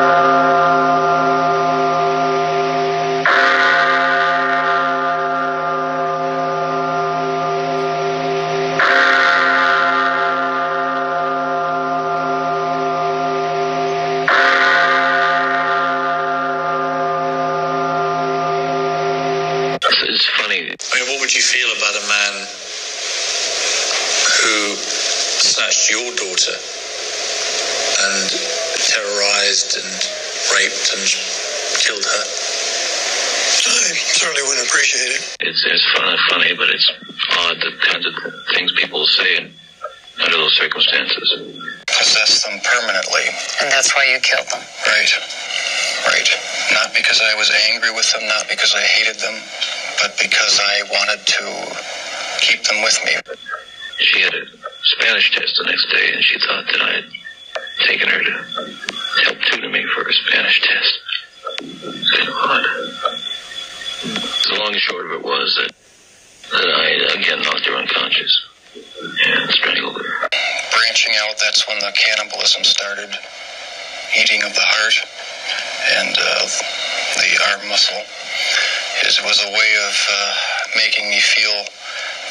It's but because I wanted to keep them with me. She had a Spanish test the next day, and she thought that I had taken her to help tutor me for a Spanish test. It's kind of odd. The long and short of it was that that I again knocked her unconscious and strangled her. Branching out, that's when the cannibalism started. Eating of the heart and uh, the arm muscle. It was a way of uh, making me feel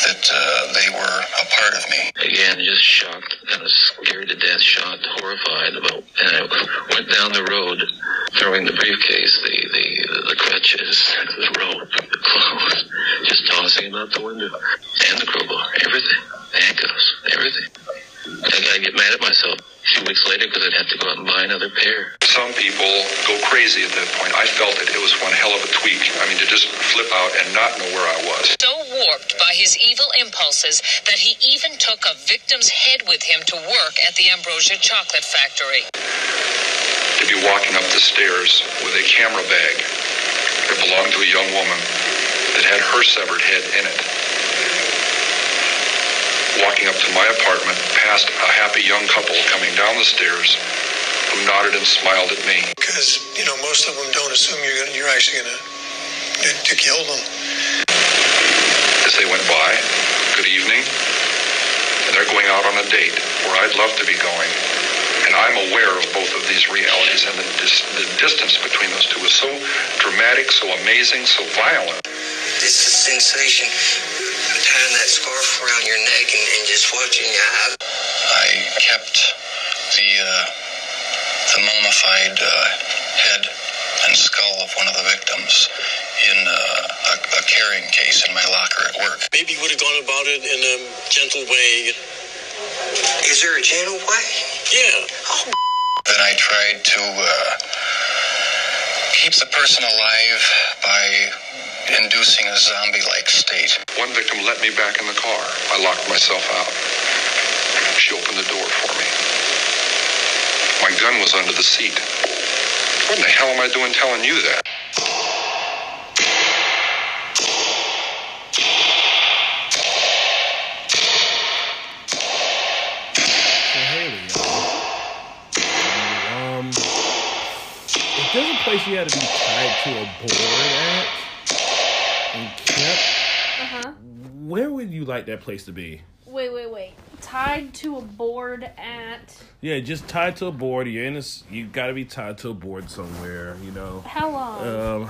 that uh, they were a part of me. Again, just shocked, kind of scared to death, horrified about. And I went down the road, throwing the briefcase, the the the crutches, the rope, the clothes, just tossing them out the window, and the crowbar, everything, the handcuffs, everything. I gotta get mad at myself a few weeks later because I'd have to go out and buy another pair. Some people go crazy at that point. I felt it. It was one hell of a tweak. I mean, to just flip out and not know where I was. So warped by his evil impulses that he even took a victim's head with him to work at the Ambrosia Chocolate Factory. To be walking up the stairs with a camera bag that belonged to a young woman that had her severed head in it. Walking up to my apartment past a happy young couple coming down the stairs who nodded and smiled at me. Because, you know, most of them don't assume you're, gonna, you're actually going to to kill them. as they went by. Good evening. And they're going out on a date where I'd love to be going. And I'm aware of both of these realities, and the, dis- the distance between those two is so dramatic, so amazing, so violent. It's the sensation of tying that scarf around your neck and, and just watching your eyes. I kept the uh, the mummified uh, head and skull of one of the victims in a, a carrying case in my locker at work. Maybe you would have gone about it in a gentle way. Is there a gentle way? Yeah. Then I tried to uh, keep the person alive by inducing a zombie-like state. One victim let me back in the car. I locked myself out. She opened the door for me. My gun was under the seat. What in the hell am I doing telling you that? So Haley, um, um, if a you had to be tied to a board at and kept, Uh-huh. where would you like that place to be? Wait, wait, wait. Tied to a board at Yeah, just tied to a board. You're in this. You got to be tied to a board somewhere. You know. how long? Um.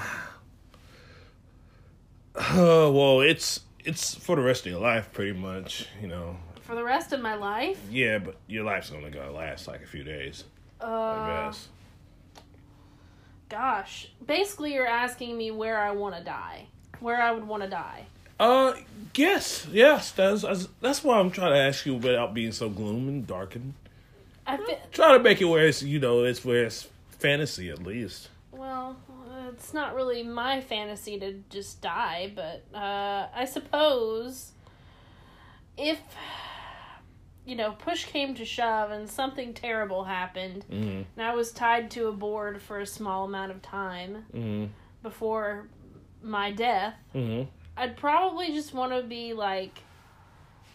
Uh, well, it's it's for the rest of your life, pretty much. You know. For the rest of my life? Yeah, but your life's only gonna last like a few days. I Uh, guess. Gosh. Basically, you're asking me where I want to die. Where I would want to die. Uh, yes, yes. That's that's- that's why I'm trying to ask you without being so gloom and darkened. I fi- Try to make it where it's you know it's where it's fantasy at least. well, it's not really my fantasy to just die, but uh, I suppose if you know push came to shove and something terrible happened, Mm-hmm. and I was tied to a board for a small amount of time Mm-hmm. before my death, Mm-hmm. I'd probably just want to be like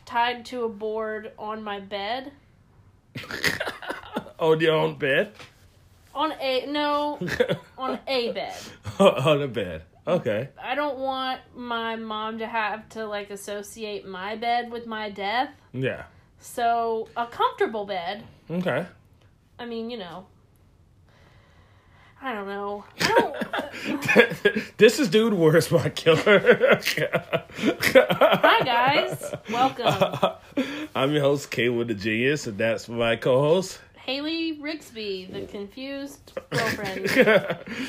tied to a board on my bed. On your own bed. On a no, on a bed. on a bed. Okay. I don't want my mom to have to like associate my bed with my death. Yeah. So a comfortable bed. Okay. I mean, you know, I don't know. I don't. this is dude. Where's my killer? Hi guys, welcome. I'm your host, Kayla the Genius, and that's my co-host. Haley Rigsby, the confused girlfriend.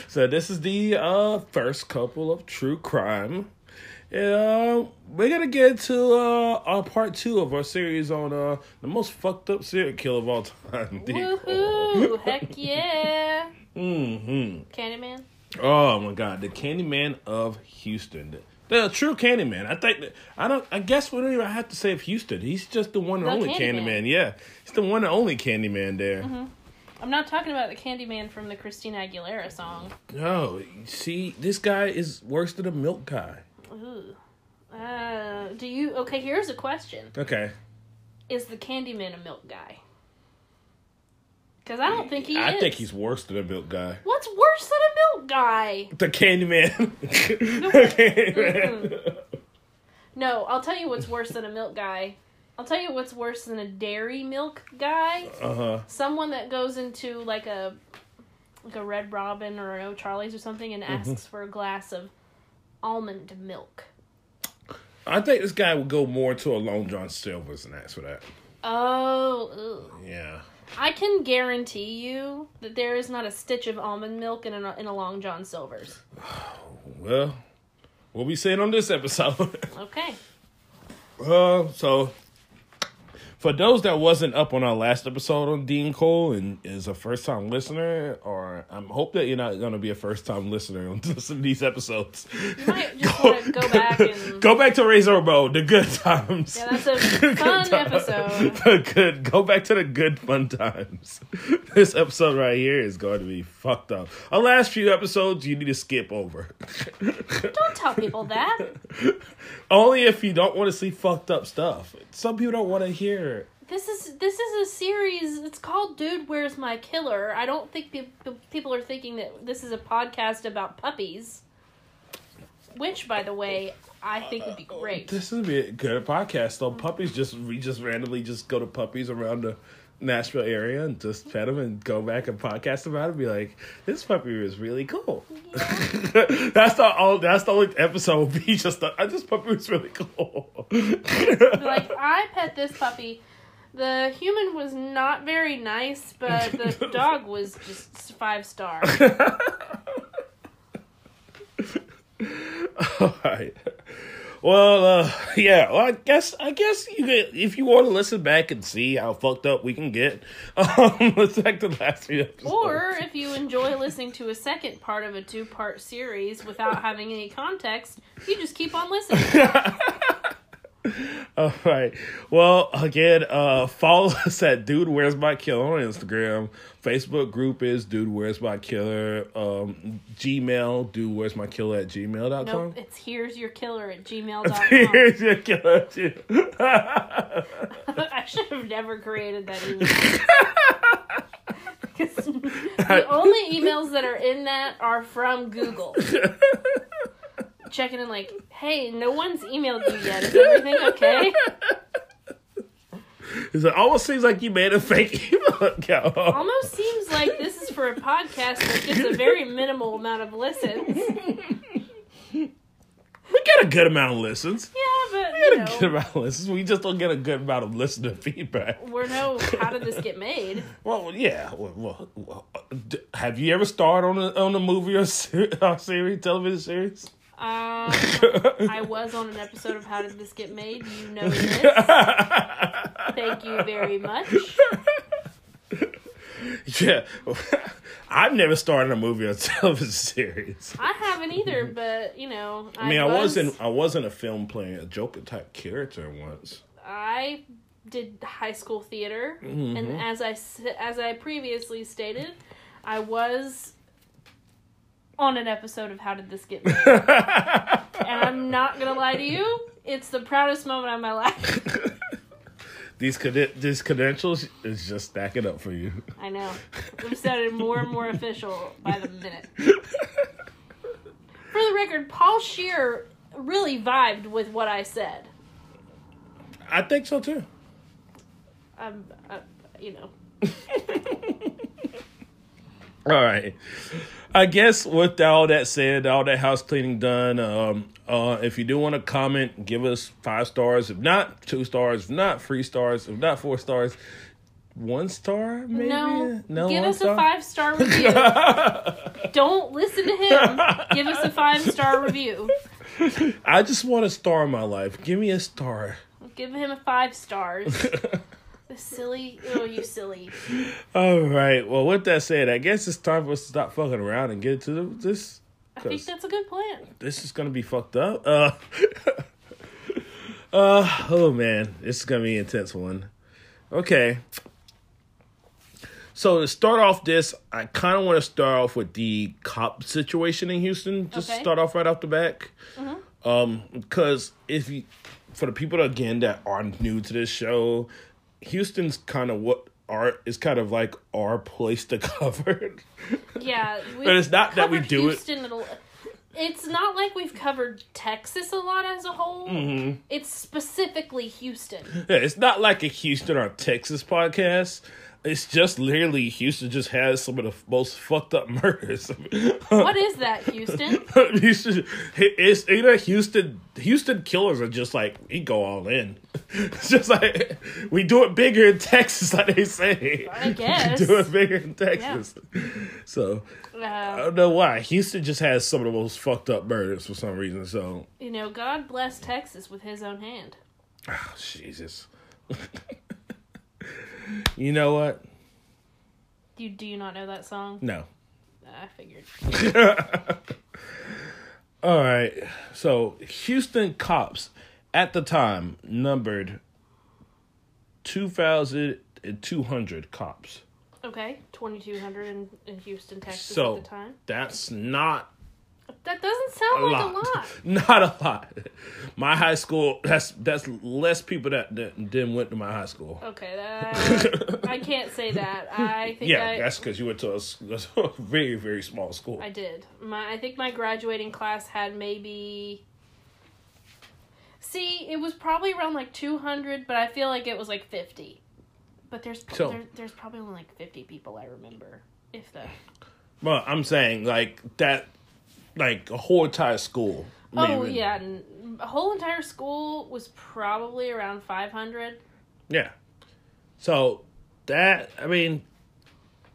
so this is the uh, first couple of true crime. Yeah, we're gonna get to uh, our part two of our series on uh, the most fucked up serial killer of all time. Woohoo! Heck yeah! Mm-hmm. Candyman. Oh my god, the Candyman of Houston. The, the true Candyman. I think that, I don't. I guess we don't even have to say of Houston. He's just the one and The only Candyman. Candyman. Yeah, he's the one and only Candyman there. hmm I'm not talking about the Candyman from the Christina Aguilera song. No, see, this guy is worse than a milk guy. Ooh. Uh, do you? Okay, here's a question: Okay, Is the Candyman a milk guy? Because I don't think he I is. think he's worse than a milk guy. What's worse than a milk guy? The Candyman. Mm-mm. No, I'll tell you what's worse than a milk guy. I'll tell you what's worse than a dairy milk guy. uh huh. Someone that goes into like a like a Red Robin or an O'Charlie's or something and Mm-hmm. asks for a glass of almond milk. I think this guy would go more to a Long John Silver's and ask for that. Oh, ugh. Yeah. I can guarantee you that there is not a stitch of almond milk in a, in a Long John Silver's. Well, we'll be seeing on this episode. Okay. Uh, so for those that wasn't up on our last episode on Dean Corll and is a first time listener, or I hope that you're not going to be a first time listener on some of these episodes. You might just want go back and Go back to Razor Bow, the good times. Yeah, that's a Good fun episode. The good. Go back to the good fun times. This episode right here is going to be fucked up. Our last few episodes you need to skip over. Don't tell people that. Only if you don't want to see fucked up stuff. Some people don't want to hear. This is this is a series. It's called "Dude, Where's My Killer." I don't think pe- pe- people are thinking that this is a podcast about puppies. Which, by the way, I think would be great. This would be a good podcast though. Puppies just we just randomly just go to puppies around the Nashville area and just pet them and go back and podcast about it. And be like, this puppy is really cool. that's the all. That's the only episode would be just. The, uh, this puppy was really cool. like I pet this puppy. The human was not very nice, but the dog was just five star. All right. Well, uh, yeah. Well, I guess I guess you could, if you want to listen back and see how fucked up we can get, um, let's back to the last few episodes. Or if you enjoy listening to a second part of a two part series without having any context, you just keep on listening. All right. Well, again, uh, follow us at Dude Where's My Killer on Instagram. Facebook group is Dude Where's My Killer. Um, Gmail, Dude Where's My Killer at gmail.com. Nope, it's here's your killer at gmail.com. Here's your killer. too. I should have never created that email. the only emails that are in that are from Google. Checking in like, hey, no one's emailed you yet. Is everything okay? it almost seems like you made a fake email account. Almost seems like this is for a podcast that gets a very minimal amount of listens. We get a good amount of listens. Yeah, but We you get a good amount of listens. We just don't get a good amount of listener feedback. we're no. How did this get made? Well, yeah. Well, well, have you ever starred on a on a movie or se- or series, television series? Um, I was on an episode of How Did This Get Made? You know this. Thank you very much. Yeah, I've never starred in a movie or television series. I haven't either, but you know, I mean, I wasn't I was in a film playing a Joker type character once. I did high school theater, Mhm. and as I as I previously stated, I was on an episode of How Did This Get Made, and I'm not gonna lie to you, it's the proudest moment of my life. These these credentials is just stacking up for you. I know we've sounded more and more official by the minute. For the record, Paul Scheer really vibed with what I said. I think so too. Um, uh, you know. All right. I guess with all that said, all that house cleaning done, um, uh, if you do want to comment, give us five stars. If not, two stars. If not, three stars. If not, four stars. One star, maybe? No, give us star? a five star review. Don't listen to him. Give us a five star review. I just want a star in my life. Give me a star. Give him a five stars. silly, oh, you silly. All right. Well, with that said, I guess it's time for us to stop fucking around and get to the, this. I think that's a good plan. this is gonna be fucked up. Uh, uh, oh man, this is gonna be an intense one. Okay. So to start off this, I kind of want to start off with the cop situation in Houston. Just Okay. start off right off the back. Um, because if you, for the people again that are new to this show, Houston's kind of what our is kind of like our place to cover. Yeah, we But it's not that we do it- Houston it. It's not like we've covered Texas a lot as a whole. Mm-hmm. It's specifically Houston. Yeah, it's not like a Houston or Texas podcast. It's just literally Houston just has some of the most fucked up murders. What is that, Houston? Houston, it's you know Houston. Houston killers are just like we go all in. It's just like we do it bigger in Texas, like they say. I guess. we do it bigger in Texas. So I Uh, don't know why Houston just has some of the most fucked up murders for some reason. So you know, God bless Texas with His own hand. oh, Jesus. You know what? Do you, do you not know that song? No. I figured. All right. So Houston cops at the time numbered 2,200 cops. Okay, twenty two hundred in, in Houston, Texas So at the time. that's not That doesn't a sound like lot. a lot. Not a lot. My high school that's that's less people that, that didn't went to my high school. Okay, that I can't say that. I think Yeah, I, that's because you went to a very very small school. I did. My I think my graduating class had maybe See, it was probably around like 200, but I feel like it was like 50. But there's So- there, there's probably only like 50 people I remember, if that. Well, I'm saying like that, like a whole entire school. Oh yeah, a whole entire school was probably around 500. Yeah. So that I mean,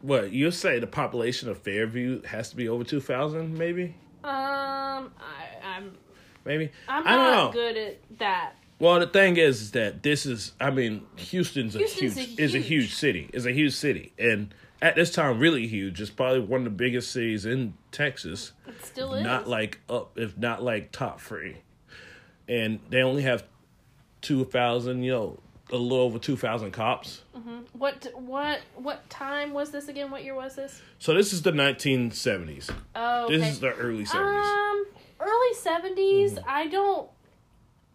what you say the population of Fairview has to be over two thousand, maybe, Um, I, I'm maybe. I'm I don't know. good at that. Well, the thing is, is that this is I mean, Houston's a huge a is a huge- huge city. Is a huge city, and at this time, really huge. It's probably one of the biggest cities in Texas. It still is. Not like up, if not like top three, and they only have two thousand. You know, a little over two thousand cops. What what what time was this again? What year was this? So this is the 1970s. Oh, okay. This is the early 70s. Um, early 70s. Mm-hmm. I don't.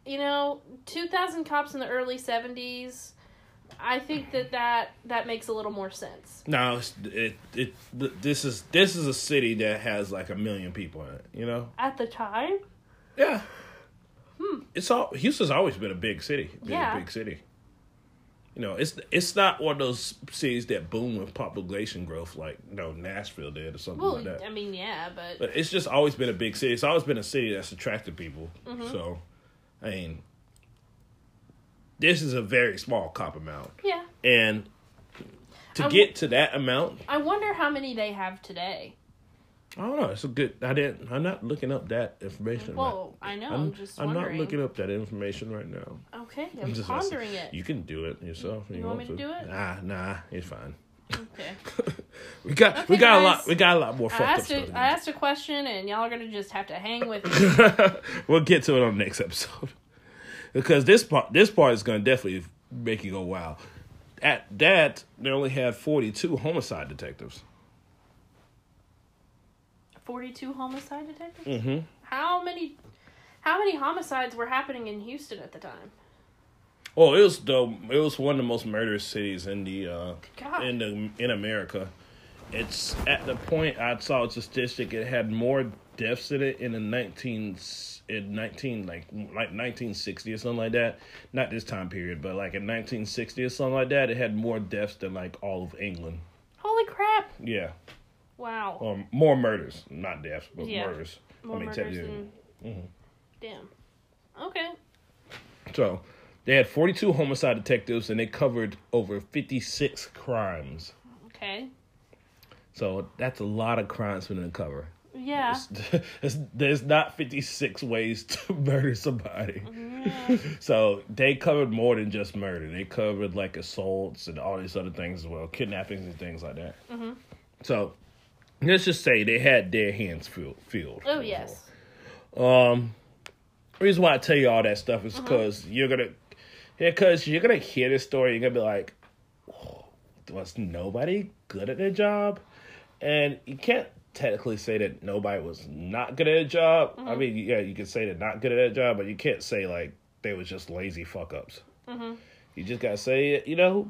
You know, two thousand cops in the early seventies. I think that that that makes a little more sense. No, it's, it it this is this is a city that has like a million people in it. You know. At the time, Yeah. Hmm. It's all Houston's always been a big city. Hmm. Yeah. Big city. You know, it's it's not one of those cities that boom with population growth like you know Nashville did or something well, like that. I mean, yeah, but, But it's just always been a big city. It's always been a city that's attracted people. Mm-hmm. So, I mean, this is a very small cop amount, yeah. and to I get to that amount, I wonder how many they have today. I don't know. It's a good. I didn't. I'm not looking up that information. Well, I know. I'm, I'm, just I'm wondering. not looking up that information right now. Okay, I'm just pondering it. You can do it yourself. if You want me to do it? Nah, nah, it's fine. Okay. We got okay, we got a lot. We got a lot more I asked a, I asked a question, and y'all are gonna just have to hang with me. we'll get to it on the next episode because this part this part is going to definitely make you go wow. At that, they only had 42 homicide detectives. Forty-two homicide detectives. Mm-hmm. How many? How many homicides were happening in Houston at the time? Well, it was the it was one of the most murderous cities in the uh, in the in America. It's at the point I saw a statistic. It had more deaths in it in the nineteen in nineteen like like nineteen sixty or something like that. Not this time period, but like in nineteen sixty or something like that. It had more deaths than like all of England. Holy crap! Yeah, Wow. Um, more murders, not deaths, but Yeah. murders. More I mean, murders than. Damn. Okay. So they had 42 homicide detectives and they covered over 56 crimes. Okay. So that's a lot of crimes for them to cover. Yeah. There's, there's not 56 ways to murder somebody. So they covered more than just murder. They covered like assaults and all these other things as well, kidnappings and things like that. So let's just say they had their hands filled. filled Oh yes. um, reason why I tell you all that stuff is because you're gonna, yeah, because you're gonna hear this story. You're gonna be like, "Oh, was nobody good at their job? And you can't technically say that nobody was not good at a job. I mean, yeah, you can say they're not good at their job, but you can't say like they was just lazy fuck ups. You just gotta say, it, you know,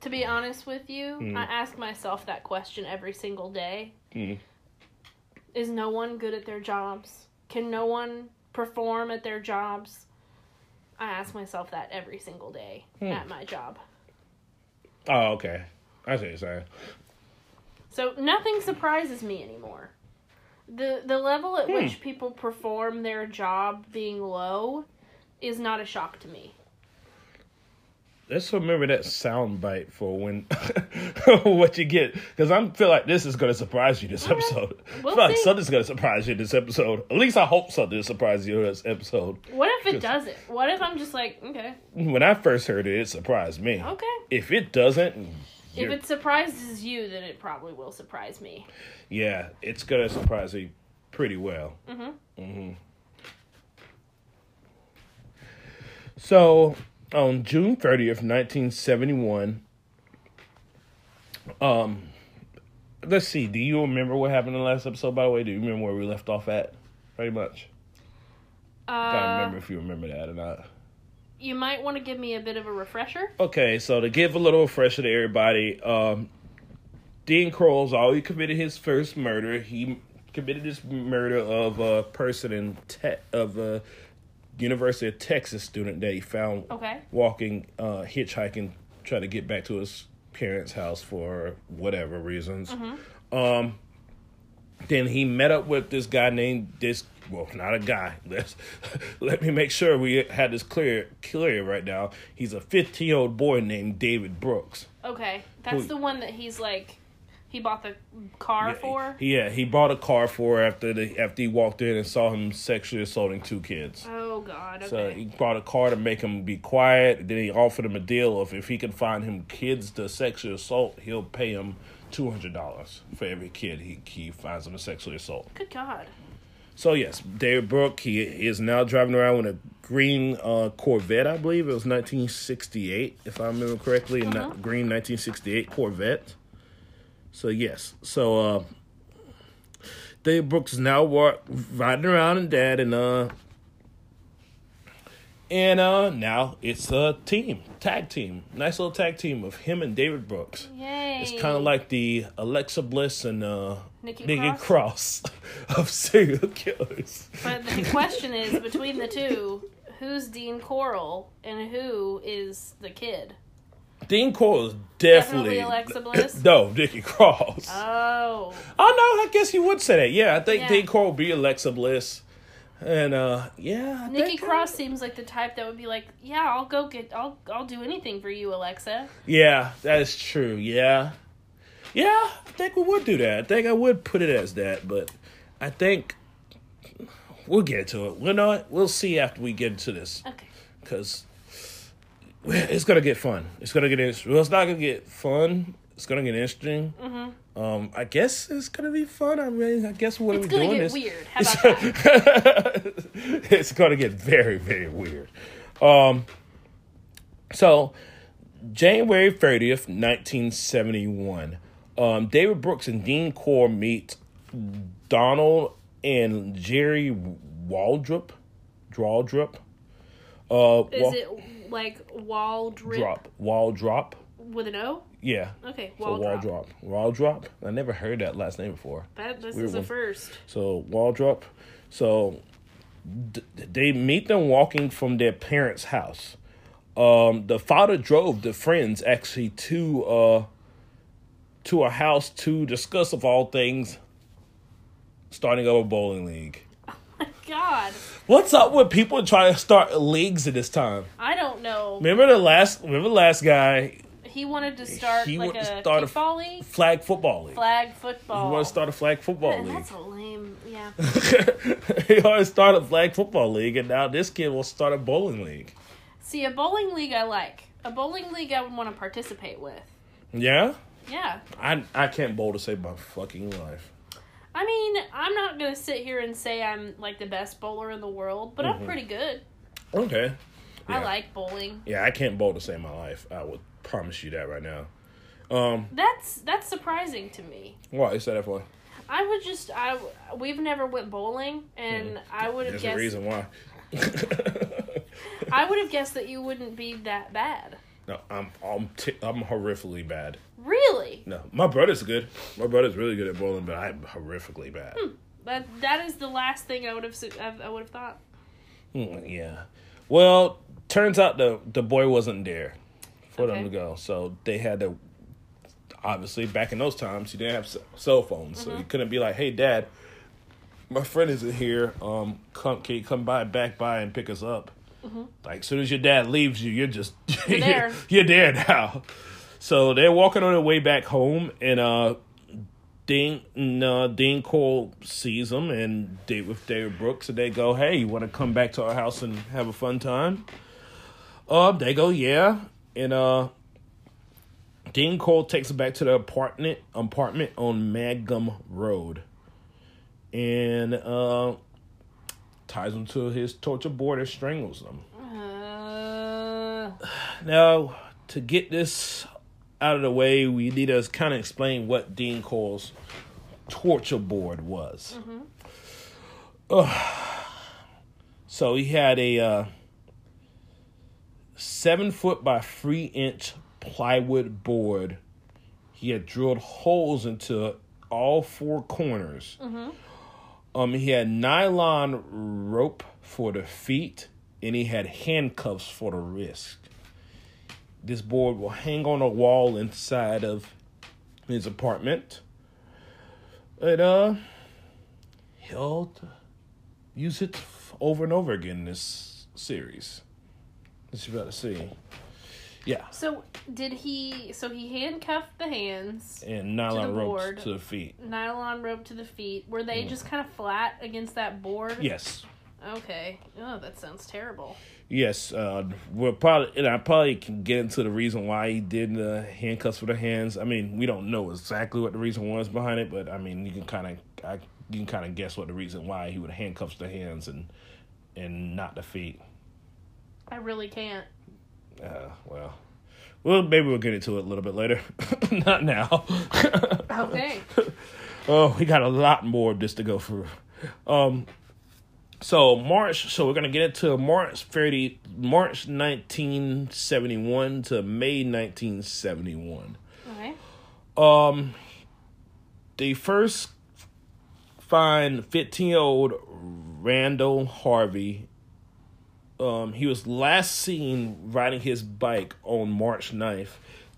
To be honest with you, Mm. I ask myself that question every single day. Mm. Is no one good at their jobs? Can no one perform at their jobs? I ask myself that every single day Hmm. at my job. oh, okay, I see what you're saying. So nothing surprises me anymore. The the level at Hmm. which people perform their job being low is not a shock to me. Let's remember that sound bite for when what you get because I feel like this is gonna surprise you this episode. We'll I feel like something's gonna surprise you this episode. At least I hope something surprises you this episode. What if it doesn't? What if I'm just like, okay, When I first heard it, it surprised me. okay. If it doesn't, If it surprises you, then it probably will surprise me. yeah, it's gonna surprise you pretty well. Mm-hmm. hmm So on June thirtieth, nineteen seventy one. Um, let's see. Do you remember what happened in the last episode? By the way, do you remember where we left off at? Pretty much. Uh, remember if you remember that or not. You might want to give me a bit of a refresher. Okay, so to give a little refresher to everybody, um, Dean Corll's already committed his first murder. He committed this murder of a person in te- of a University of Texas student that he found Okay. walking, uh, hitchhiking, trying to get back to his parents' house for whatever reasons. Um, then he met up with this guy named this. Well, not a guy. Let's let me make sure we had this clear clear right now. He's a 15 year old boy named David Brooks. Okay, that's Who- the one that he's like, he bought the car for. Yeah, he bought a car for after the after he walked in and saw him sexually assaulting two kids. Oh God. Okay. So he bought a car to make him be quiet. Then he offered him a deal of if he can find him kids to sexually assault, he'll pay him two hundred dollars for every kid he he finds him to sexually assault. Good God. So yes, David Brooke he, he is now driving around with a green uh, Corvette. I believe it was 1968, if I remember correctly. a Uh-huh. ni- green 1968 Corvette. So yes, so uh, David Brooks is now wa- riding around in that, and uh, and uh, now it's a team, tag team, nice little tag team of him and David Brooks. Yay. It's kind of like the Alexa Bliss and uh, Nikki Nikki Cross? Cross of serial killers. But the question is, between the two, who's Dean Corll and who is the kid? Dean Corll is definitely, Definitely Alexa Bliss? no, Nikki Cross. Oh. oh no, I guess you would say that. Yeah, I think Yeah. Dean Corll would be Alexa Bliss, and uh, yeah, I Nikki think- Cross seems like the type that would be like, "Yeah, I'll go get, I'll, I'll do anything for you, Alexa." Yeah, that is true. Yeah, yeah, I think we would do that. I think I would put it as that, but I think we'll get to it. We'll know it. We'll see after we get into this. Okay. because it's gonna get fun. It's gonna get interesting. Well, it's not gonna get fun. It's gonna get interesting. Mhm. Um, I guess it's gonna be fun. I mean, I guess what It's are we gonna doing get is weird. How about that? it's gonna get very, very weird. Um, so January thirtieth, nineteen seventy one. Um, David Brooks and Dean Corll meet Donald and Jerry Waldrop. Drawdrop. Uh, Is Wa- it like wall drip drop wall drop with an O? yeah Okay, so wall, drop. drop wall drop i never heard that last name before That this Weird is a one. first. so wall drop so d- they meet them walking from their parents house um the father drove the friends actually to uh to a house to discuss, of all things, starting up a bowling league. Oh my God, What's up with people trying to start leagues at this time? I don't know. Remember the last? Remember the last guy? He wanted to start He like wanted to a start a league, Flag football league. flag football. He wanted to start a flag football Man, league. That's a lame. Yeah. he wanted to start a flag football league, and now this kid will start a bowling league. See, a bowling league I like. A bowling league I would want to participate with. Yeah, Yeah. I I can't bowl to save my fucking life. I mean, I'm not gonna sit here and say I'm like the best bowler in the world, but I'm pretty good. Okay. I like bowling. Yeah, I can't bowl to save my life. I would promise you that right now. Um, That's that's surprising to me. why is that for? I would just I we've never went bowling, and I would have There's a guessed reason why. I would have guessed that you wouldn't be that bad. no, I'm I'm t- I'm horrifically bad. Really? No, my brother's good. My brother's really good at bowling, but I'm horrifically bad. That that is the last thing I would have I, would have thought. Hmm, yeah. Well, turns out the the boy wasn't there for them to go, so they had to. Obviously, back in those times, you didn't have cell phones, so you couldn't be like, "Hey, Dad, my friend isn't here. Um, come, can you come by, back by, and pick us up?" Like, as soon as your dad leaves you, you're just You're there. you're there now. So they're walking on their way back home, and uh, Dean uh, Dean Corll sees them and date with David Brooks, and they go, "Hey, you want to come back to our house and have a fun time?" Uh, they go, "Yeah," and uh, Dean Corll takes them back to the apartment apartment on Mangum Road, and uh, ties them to his torture board and strangles them. Uh, Now, to get this out of the way, we need to kind of explain what Dean Corll's torture board was. Ugh. So he had a uh, seven foot by three inch plywood board. He had drilled holes into all four corners. Um, he had nylon rope for the feet, and he had handcuffs for the wrist. This board will hang on a wall inside of his apartment. And uh he'll use it over and over again in this series. As you're about to see. Yeah. so did he? So he handcuffed the hands, And nylon rope board. to the feet. nylon rope to the feet. Were Mm. they just kind of flat against that board? Yes. Okay. Oh, that sounds terrible. Yes, uh, we're probably, and I probably can get into the reason why he did the handcuffs for the hands. I mean, we don't know exactly what the reason was behind it, but I mean, you can kind of, I, you can kind of guess what the reason why he would handcuff the hands and and not the feet. I really can't. Uh, well, well, maybe we'll get into it a little bit later. not now. Okay. Oh, we got a lot more of this to go through. Um, so March. So we're gonna get into March thirty, March nineteen seventy one to May nineteen seventy one. Okay. Um, they first find fifteen year old Randall Harvey. Um, he was last seen riding his bike on March 9th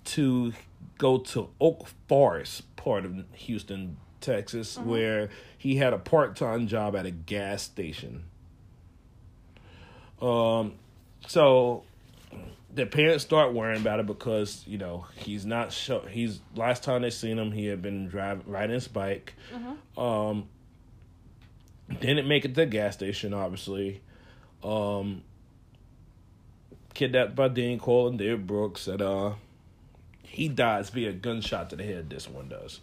to go to Oak Forest, part of Houston, Texas, where he had a part time job at a gas station. Um, so the parents start worrying about it because you know he's not show. He's last time they seen him, he had been driving riding his bike. Um, didn't make it to the gas station, obviously. Um, kidnapped by Dean Corll and David Brooks, and uh, he dies via gunshot to the head. This one does.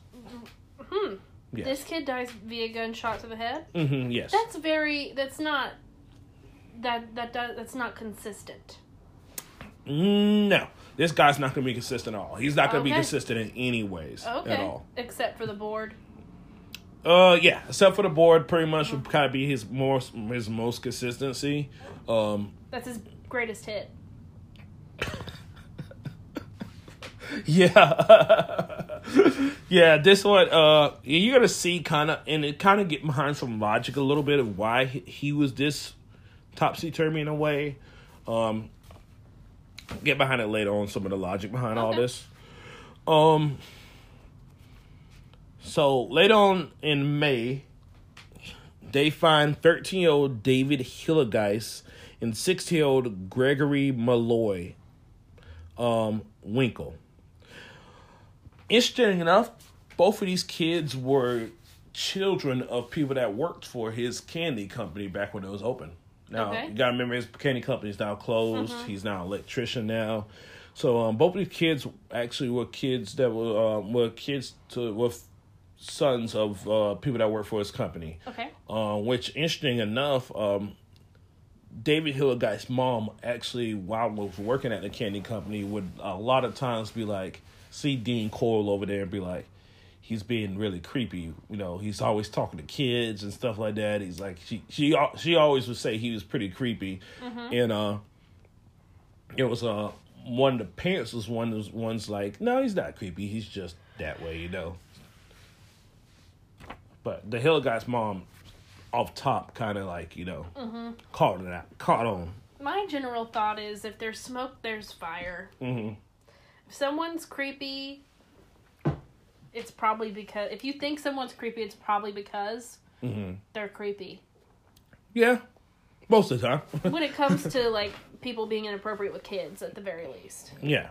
Hmm. Yes. This kid dies via gunshot to the head. Mm-hmm, yes. That's very. That's not. That that that that's not consistent. No, this guy's not going to be consistent at all. He's not going to be consistent in any ways Okay. at all. Except for the board. Uh, yeah, except for the board, pretty much would kind of be his more his most consistency. Um, That's his greatest hit. yeah, yeah. This one, uh, you're gonna see kind of, and it kind of get behind some logic a little bit of why he, was this topsy turvy in a way. Um, get behind it later on some of the logic behind all this. Um, So later on in May, they find 13 year old David Hilligeist and 16 year old Gregory Malley um, Winkle. Interesting enough, both of these kids were children of people that worked for his candy company back when it was open. Now Okay. you gotta remember his candy company is now closed. He's now an electrician now. So um, both of these kids actually were kids that were um, were kids to were sons of uh, people that work for his company. Okay. Uh, which interesting enough, um, David Hilligeist's mom actually, while was working at the candy company, would a lot of times be like, see Dean Corll over there and be like, he's being really creepy. You know, he's always talking to kids and stuff like that. He's like, she she she always would say he was pretty creepy, and uh, it was uh one of the parents was one of those ones like, no, he's not creepy. He's just that way, you know. But the Hill guy's mom, off top, kind of like you know, caught it out, caught on. My general thought is if there's smoke, there's fire. hmm If someone's creepy, it's probably because if you think someone's creepy, it's probably because hmm they're creepy. Yeah, most of the time. When it comes to like people being inappropriate with kids, at the very least. yeah,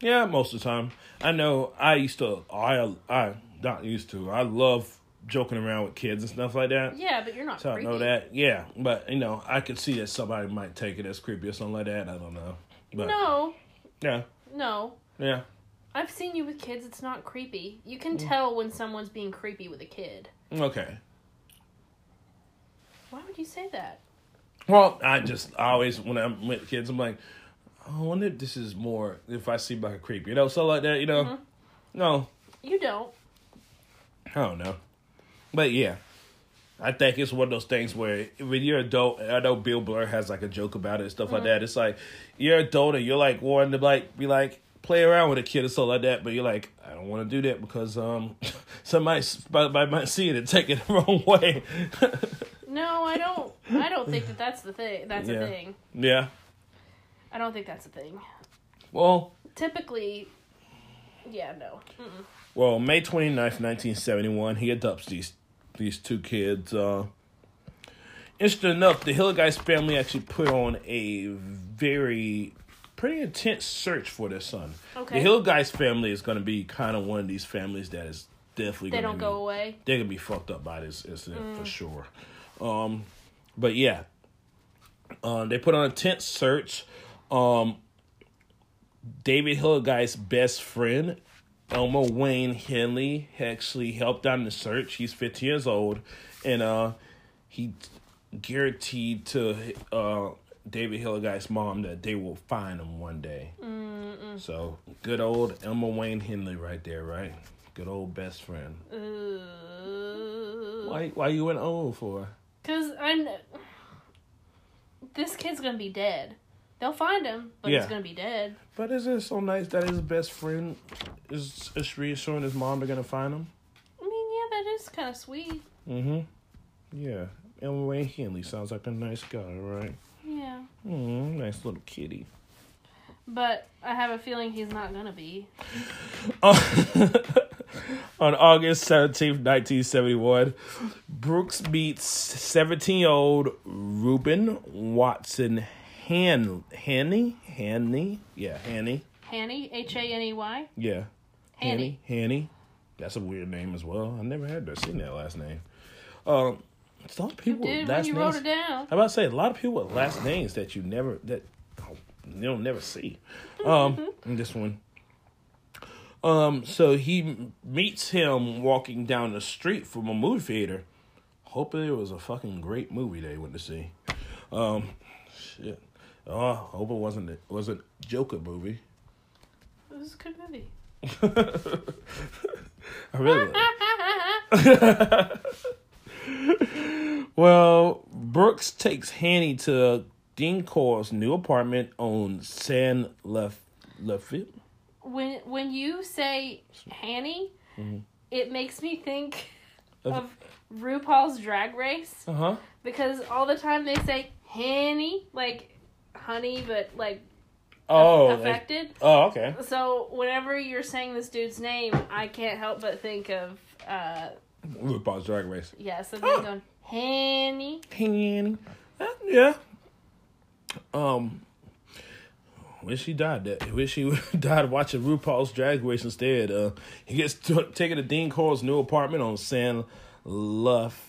yeah, most of the time. I know. I used to. I I not used to. I love joking around with kids and stuff like that. Yeah, but you're not So I know that. Yeah, but you know, I could see that somebody might take it as creepy or something like that. I don't know. But No, yeah, no. yeah. I've seen you with kids. It's not creepy. You Mm. can tell when someone's being creepy with a kid. Okay. Why would you say that? Well, I just I always when I'm with kids, I'm like, I wonder if this is more if I see like a creep, you know, something like that, you know. Mm-hmm. No, You don't. I don't know, but yeah, I think it's one of those things where when you're adult, I know Bill Burr has like a joke about it and stuff like that. It's like you're adult and you're like wanting to like be like play around with a kid or something like that, but you're like, I don't want to do that because um somebody somebody might see it and take it the wrong way. No, I don't. I don't think that that's the thing. That's Yeah. a thing. yeah. I don't think that's a thing. Well, Typically, yeah, no. Mm-mm. Well, May 29th, 1971, he adopts these these two kids. Uh, interesting enough, the Hilligeist family actually put on a very pretty intense search for their son. Okay. The Hilligeist family is going to be kind of one of these families that is definitely They gonna don't be, go away. They're going to be fucked up by this incident Mm. for sure. Um, but yeah, uh, they put on a intense search. Um, David Hilligeist's best friend, Elmer Wayne Henley, actually helped on the search. He's 15 years old, and uh, he guaranteed to uh, David Hilligeist's mom that they will find him one day. So good old Elmer Wayne Henley, right there, right? Good old best friend. Uh, Why? Why you went old for? Cause I, kn- this kid's gonna be dead. They'll find him, but Yeah. he's gonna be dead. But isn't it so nice that his best friend is, is reassuring his mom they're gonna find him? I mean, yeah, that is kind of sweet. Mm-hmm. Yeah. Elmer Wayne Henley sounds like a nice guy, right? Yeah, Mm, nice little kitty. but I have a feeling he's not gonna be. On August 17th, 1971, Brooks meets 17 year old Reuben Watson Han- Hanny? Hanny? Yeah, Hanny. Hanny, H A N E Y. Yeah. Hanny. Hanny. That's a weird name as well. I never had that seen that last name. Um, some people Did with when you names. wrote it down? I'm about to say a lot of people with last names that you never that you don't never see. Um, in this one. Um, so he meets him walking down the street from a movie theater. Hoping it was a fucking great movie they went to see. Um, shit. Oh, hope it wasn't it wasn't Joker movie. It was a good movie. I really. well, Brooks takes Hanny to Dean Corll's new apartment on San Lef Lafitte. When when you say Hanny, Mm-hmm. it makes me think Of- of RuPaul's Drag Race Uh huh. because all the time they say Hanny, like honey, but like Oh, affected. oh, okay. So whenever you're saying this dude's name, I can't help but think of uh RuPaul's Drag Race. yeah, so they're going Henny. Henny. Uh, yeah. Um. Wish he died. That wish he died watching RuPaul's Drag Race instead. Uh, he gets t- taken to Dean Corll's new apartment on San Luff.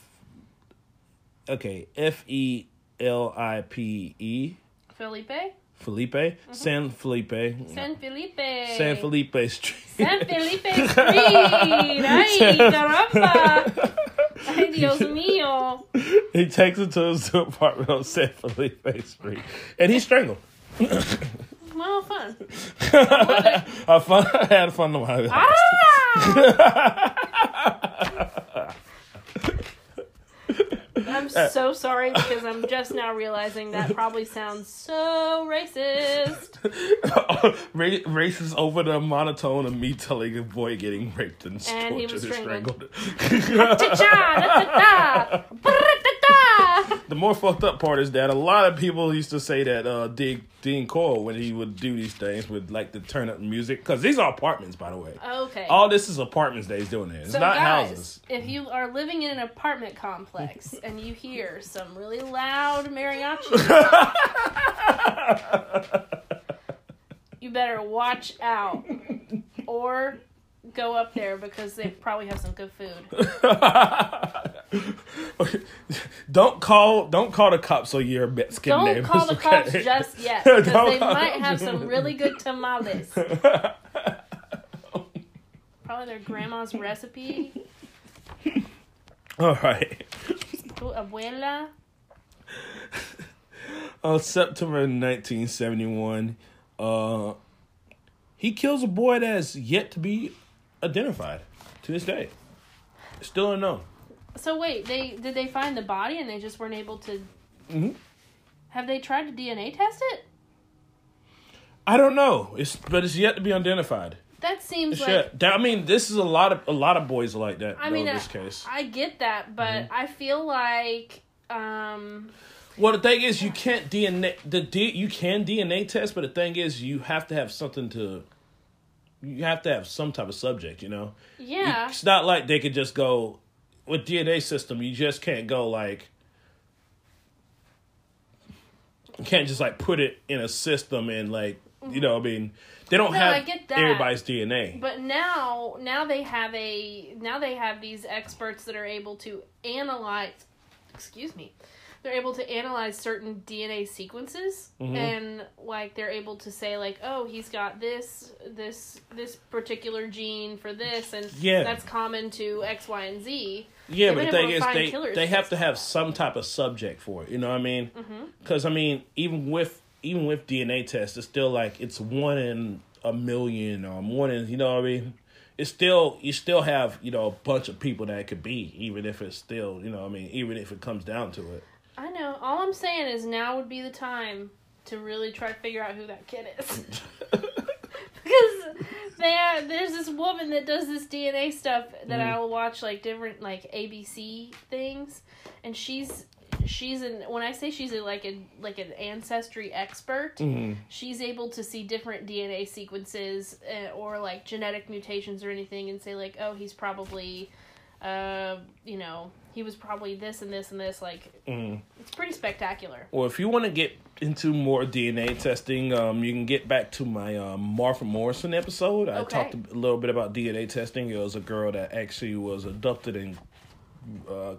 Okay, F E L I P E Felipe? Felipe San Felipe San Felipe. San Felipe Street. San Felipe Street. Ay, caramba. Ay, Dios mío. he takes him to his apartment on San Felipe Street, and he's strangled. Well, fun. I fun. I had fun while Ah! I'm uh. so sorry because I'm just now realizing that probably sounds so racist. Ra- racist over the monotone of me telling a boy getting raped and, And he was strangled. strangled. The more fucked up part is that a lot of people used to say that uh, Dean, Dean Corll, when he would do these things, would like to turn up music because these are apartments, by the way. Okay. All this is apartments that he's doing there. It's so not guys, houses. if you are living in an apartment complex and you hear some really loud mariachi, you better watch out or go up there because they probably have some good food. don't call don't call the cops so your Mexican Don't name. call the okay. cops just yet because they might have some really good tamales. Probably their grandma's recipe. All right. Tu abuela. On September 1971, uh, he kills a boy that's yet to be identified to this day. Still unknown. So wait, they did they find the body and they just weren't able to? Mhm. Have they tried to DNA test it? I don't know. It's but it's yet to be identified. That seems It's like yet- that- I mean, this is a lot of a lot of boys like that. I mean in I, this case. I get that, but Mm-hmm. I feel like um Well, the thing is, you can't DNA the D, you can DNA test, but the thing is, you have to have something to. You have to have some type of subject, you know. yeah. It's not like they could just go with DNA system. You just can't go like. You can't just like put it in a system and like you know. I mean, they don't No, have I get that. everybody's DNA. But now, now they have a now they have these experts that are able to analyze. Excuse me, they're able to analyze certain DNA sequences, Mhm. and like they're able to say like, oh, he's got this this this particular gene for this, and Yeah. that's common to X, Y, and Z. Yeah, They've but the thing is, they they have to have some type of subject for it. You know what I mean? Because I mean, even with even with DNA tests, it's still like it's one in a million or one in you know what I mean. It's still you still have you know a bunch of people that it could be, even if it's still you know what I mean, even if it comes down to it. I know. All I'm saying is now would be the time to really try to figure out who that kid is. because there, there's this woman that does this DNA stuff that Mhm. I'll watch like different like ABC things, and she's she's an when I say she's a, like a like an ancestry expert, Mhm. she's able to see different DNA sequences uh, or like genetic mutations or anything, and say like, oh, he's probably, uh, you know, he was probably this and this and this. Like, Mhm. it's pretty spectacular. Well, if you want to get into more DNA testing, um, you can get back to my um, Martha Morrison episode. I Okay. talked a little bit about DNA testing. It was a girl that actually was abducted and uh,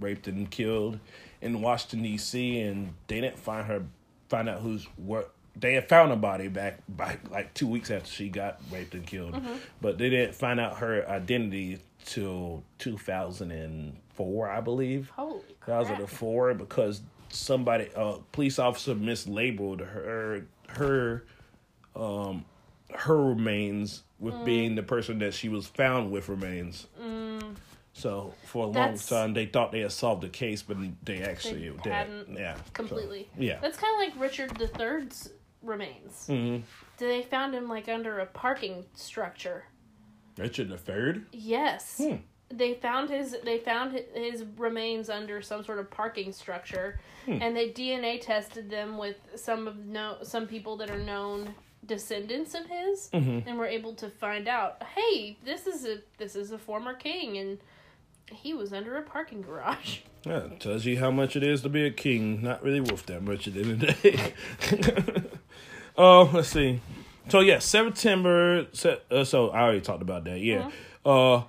raped and killed in Washington D.C. and they didn't find her, find out who's what. They had found a body back by like two weeks after she got raped and killed, Mhm. but they didn't find out her identity till 2004, I believe. Holy a four because somebody, a police officer, mislabeled her her um her remains with Mm. being the person that she was found with remains. Mm, So for a long That's- time, they thought they had solved the case, but they actually They did. hadn't Yeah, so, completely. yeah. That's kind of like Richard the Third's remains. hmm They found him like under a parking structure. Richard have Third. Yes. Hmm. they found his they found his remains under some sort of parking structure, Hmm. and they DNA tested them with some of no some people that are known descendants of his, Mhm. and were able to find out, hey, this is a this is a former king, and he was under a parking garage. Yeah, tells you how much it is to be a king. Not really worth that much at the end of the day. Oh, let's see. So yeah, September. se- Uh, so I already talked about that. Yeah. Uh.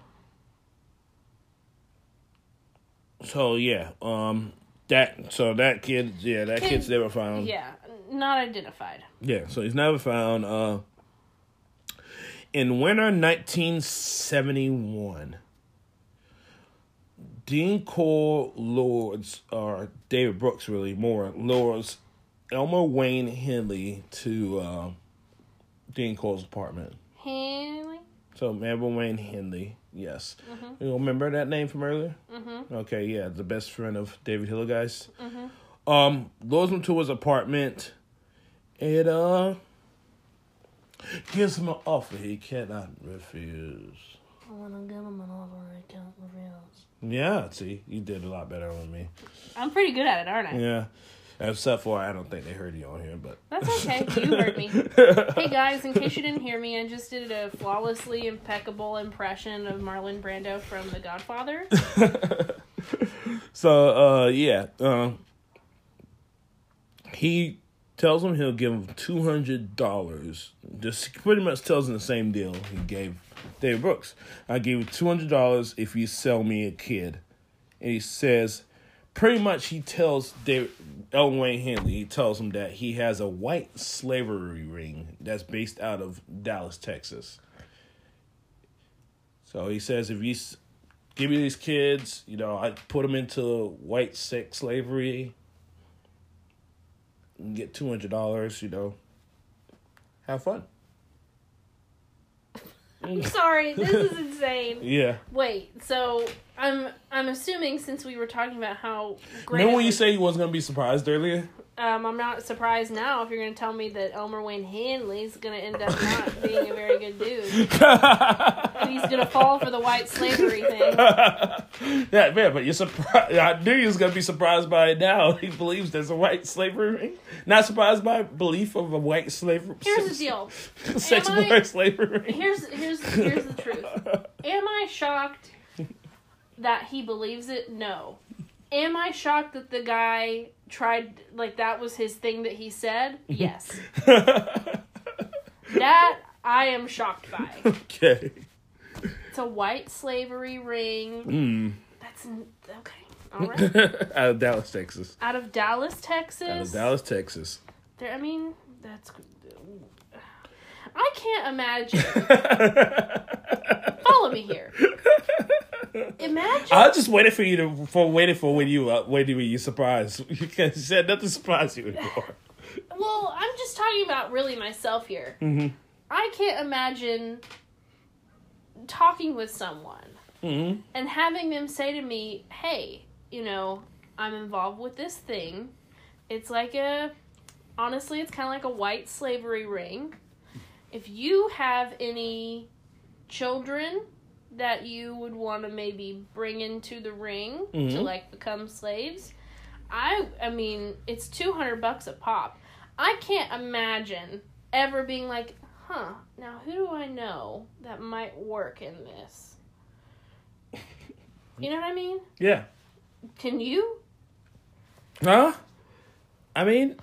So yeah, um, that so that kid, yeah, that Kid- kid's never found. yeah, not identified. Yeah, so he's never found. Uh, in winter 1971, Dean Corll Lords, or David Brooks, really more Lords, Elmer Wayne Henley to uh, Dean Corll's apartment. Haley. So Elmer Wayne Henley, yes, Mhm. you remember that name from earlier? Mhm. Okay, yeah, the best friend of David Hilligiest. Mhm. Um, him to his apartment, and uh, gives him an offer he cannot refuse. I want to give him an offer I can't refuse. Yeah, see, you did a lot better than me. I'm pretty good at it, aren't I? Yeah, except for I don't think they heard you on here, but That's okay. You heard me. hey guys, in case you didn't hear me, I just did a flawlessly impeccable impression of Marlon Brando from The Godfather. so uh, yeah, um, he tells him he'll give him two hundred dollars. Just pretty much tells him the same deal he gave David Brooks. I give you two hundred dollars if you sell me a kid, and he says, pretty much he tells David Elmer Wayne Henley. He tells him that he has a white slavery ring that's based out of Dallas, Texas. So he says if you give me these kids, you know, I put them into white sex slavery, and get two hundred dollars, you know, have fun. I'm sorry, this is insane. Yeah. Wait, so I'm I'm assuming since we were talking about how great Remember when you say you wasn't gonna be surprised earlier? Um, I'm not surprised now if you're going to tell me that Elmer Wayne Henley's going to end up not being a very good dude. He's going to fall for the white slavery thing. yeah, man, but you're surprised. I knew you was gonna be surprised by it now. He believes there's a white slavery ring. Not surprised by belief of a white slavery. Here's the deal. Sex Am I- slavery ring. Here's here's here's the truth. Am I shocked that he believes it? No. Am I shocked that the guy tried like that was his thing that he said? Yes. that I am shocked by. okay. It's a white slavery ring. Mm. That's okay. All right. Out of Dallas, Texas. Out of Dallas, Texas. Out of Dallas, Texas. There, I mean, that's. I can't imagine. Follow me here. Imagine. I just waited for you to for waited for when you uh, when you surprised. You can't- you said nothing surprised you anymore. Well, I'm just talking about really myself here. Mm-hmm. I can't imagine talking with someone Mm-hmm. and having them say to me, "Hey, you know, I'm involved with this thing. It's like a honestly, it's kind of like a white slavery ring. If you have any children that you would want to maybe bring into the ring to Mhm. like become slaves, I I mean, it's 200 bucks a pop. I can't imagine ever being like, "Huh, now who do I know that might work in this?" You know what I mean? Yeah. Can you? Huh? I mean,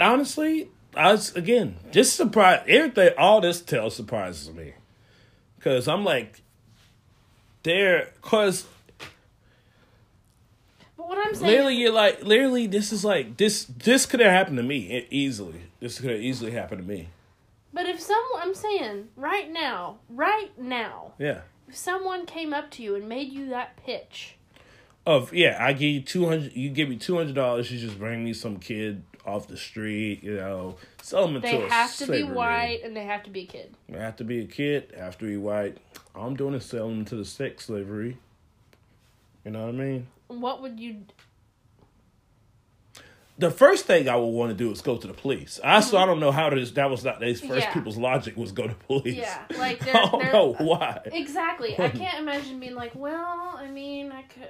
honestly, I was again just surprised. Everything, all this tells surprises me, because I'm like, there, because But what I'm saying literally, you're like, literally, this is like this. This could have happened to me easily. This could have easily happened to me. But if someone, I'm saying right now, right now, Yeah. if someone came up to you and made you that pitch, Of yeah, I give you two hundred. You give me two hundred dollars. You just bring me some kid off the street. You know, sell them into they a have to be white and they have to be a kid. They have to be a kid. Have to be white. All I'm doing is selling them to the sex slavery. You know what I mean? What would you? the first thing I would want to do is go to the police. I so I don't know how this that was not his first Mm-hmm. Yeah. people's logic was go to police. Yeah, like I they're, don't they're know why. exactly. I can't imagine being like, well, I mean, I could.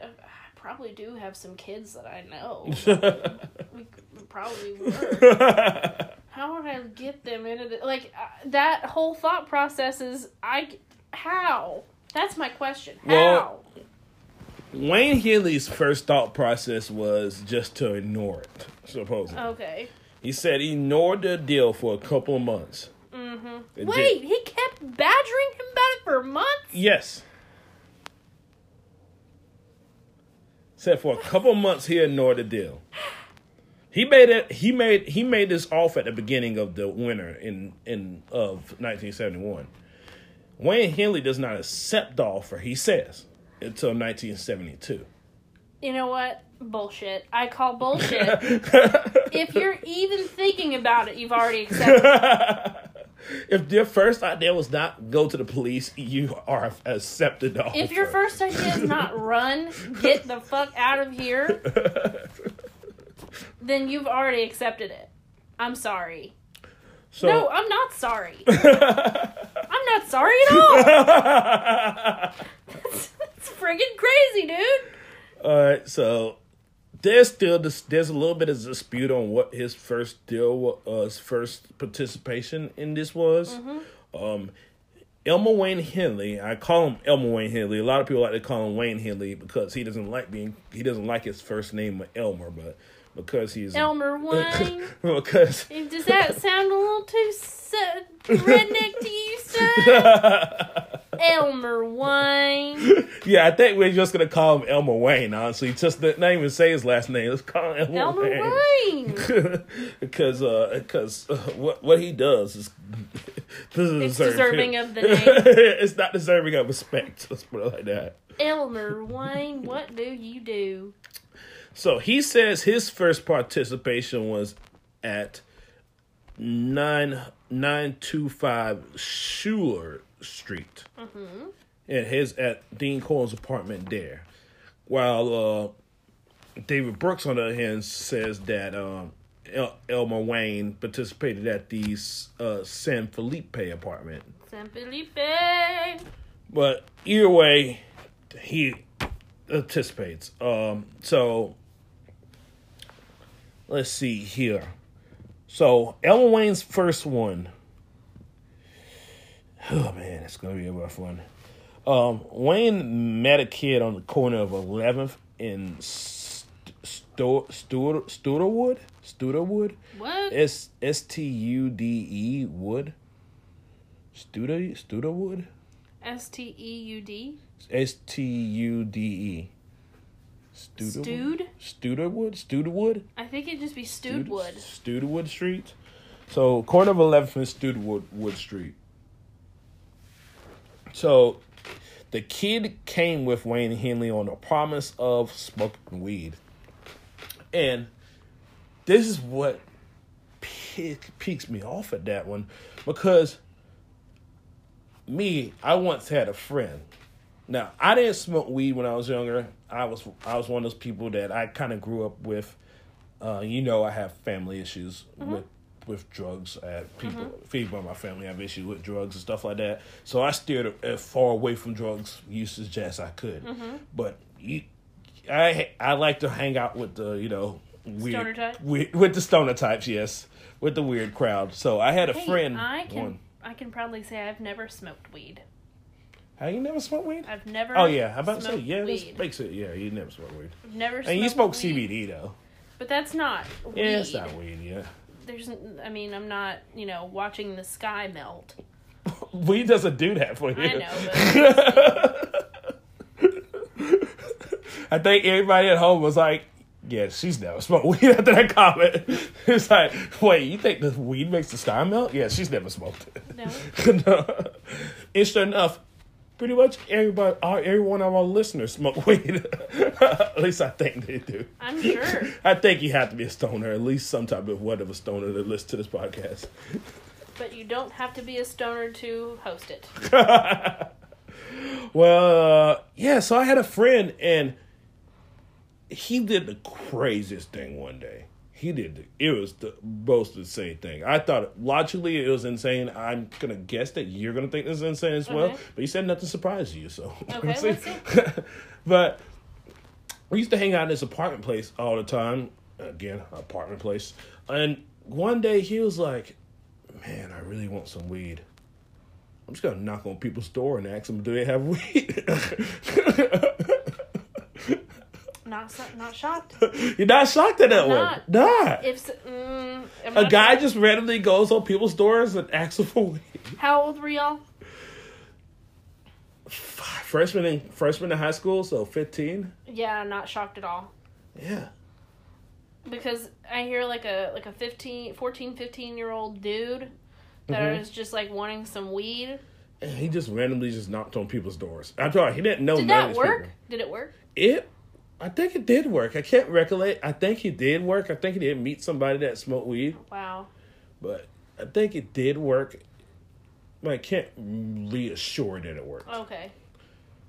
Probably do have some kids that I know. we probably were. How would I get them into the like uh, that whole thought process is I how that's my question how Well- Wayne Henley's first thought process was just to ignore it. Supposedly, okay he said he ignored the deal for a couple of months. mm-hmm. Wait did. he kept badgering him about it for months Yes. Said for a couple months he ignored the deal. He made it. He made he made this off at the beginning of the winter in in of 1971. Wayne Henley does not accept the offer. He says until 1972. you know what bullshit I call bullshit if you're even thinking about it you've already accepted it. if their first idea was not go to the police, you are accepted offer. if your first idea is not run get the fuck out of here then you've already accepted it I'm sorry so, no I'm not sorry I'm not sorry at all That's, that's friggin' crazy, dude. All right, so there's still this, there's a little bit of dispute on what his first deal, wa- uh, his first participation in this was. Um, Elmer Wayne Henley, I call him Elmer Wayne Henley. A lot of people like to call him Wayne Henley because he doesn't like being he doesn't like his first name of Elmer, but because he's Elmer Wayne. because Does that sound a little too se- redneck to you, son? Elmer Wayne. yeah, I think we're just gonna call him Elmer Wayne. Honestly, just the name and say his last name. Let's call him Elmer, Elmer Wayne. Wayne. because uh, because uh, what what he does is It's deserving of the name. it's not deserving of respect. Let's put it like that. Elmer Wayne, what do you do? So he says his first participation was at nine nine two five Schuler Street, Mm-hmm. and his at Dean Corll's apartment there. While uh, David Brooks, on the other hand, says that um, El- Elmer Wayne participated at the uh, San Felipe apartment. San Felipe. But either way, he anticipates. Um, so let's see here. So Elmer Wayne's first one. Oh man, it's gonna be a rough one. Um, Wayne met a kid on the corner of 11th in St- Sto- Studer Studerwood. Studerwood. What? S S T U D E Wood. Studer Studerwood. S T E U D. S T U D E. Stewed? Studerwood? Studerwood? I think it'd just be stewed wood. Studerwood Street. So corner of 11th and Studerwood Wood Street. So the kid came with Wayne Henley on the promise of smoking weed. And this is what pick, peaks me off at that one because me, I once had a friend. Now, I didn't smoke weed when I was younger. I was I was one of those people that I kind of grew up with. Uh, you know, I have family issues mm-hmm. with with drugs. I have people mm-hmm. people in my family have issues with drugs and stuff like that. So I steered as far away from drugs usage as I could. Mm-hmm. But you, I I like to hang out with the you know weird Stoner type? with, with the stoner types. Yes, with the weird crowd. So I had a Hey, friend. I can one. I can proudly say I've never smoked weed. How you never smoked weed? I've never. Oh yeah, how about to say yeah? This weed. makes it yeah. You never smoked weed, I've never. and you smoked smoke weed. CBD though. But that's not. Weed. Yeah, it's not weed. Yeah, There's. I mean, I'm not. You know, watching the sky melt. weed doesn't do that for you. I know, but I think everybody at home was like, "Yeah, she's never smoked weed." After that comment, it's like, "Wait, you think the weed makes the sky melt?" Yeah, she's never smoked it. no. no. Interesting enough, pretty much everybody, all, every one of our listeners smoke weed. at least I think they do. I'm sure. I think you have to be a stoner, at least some type of whatever stoner that listens to this podcast. But you don't have to be a stoner to host it. Well, uh, yeah, so I had a friend and he did the craziest thing one day. He did. It was the most insane thing. I thought logically it was insane. I'm gonna guess that you're gonna think this is insane as well. Okay. But he said nothing surprised you, so Okay, let's see. let's but we used to hang out in this apartment place all the time. Again, apartment place. And one day he was like, "Man, I really want some weed." I'm just gonna knock on people's door and ask them, "Do they have weed?" Not not shocked. You're not shocked at that I'm one, not. nah. If mm, I'm A guy shocked. just randomly goes on people's doors and asks for weed. How old were y'all? Freshman in freshman in high school, so fifteen. Yeah, I'm not shocked at all. Yeah. because I hear like a like a 15, 14, 15 year old dude that Mhm. is just like wanting some weed. And he just randomly just knocked on people's doors. I thought he didn't know Did that work? people. Did it work? It, I think it did work. I can't recollect. I think it did work. I think he did meet somebody that smoked weed, Wow. but I think it did work. But I can't reassure that it worked. Okay.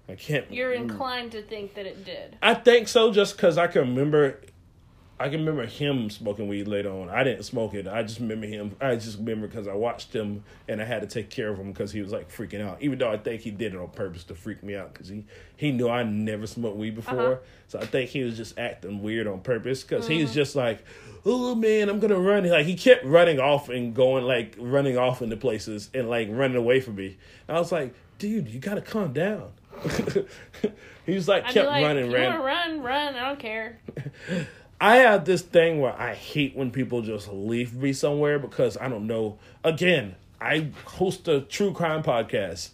I can't. You're inclined to think that it did. I think so, just because I can remember. I can remember him smoking weed later on. I didn't smoke it. I just remember him. I just remember because I watched him and I had to take care of him because he was like freaking out. Even though I think he did it on purpose to freak me out because he he knew I never smoked weed before. Uh-huh. So I think he was just acting weird on purpose because he was just like, "Oh man, I'm gonna run!" Like he kept running off and going like running off into places and like running away from me. I was like, "Dude, you gotta calm down." he was like I'd kept like, running, ran. run, run. I don't care. I have this thing where I hate when people just leave me somewhere because I don't know. Again, I host a true crime podcast.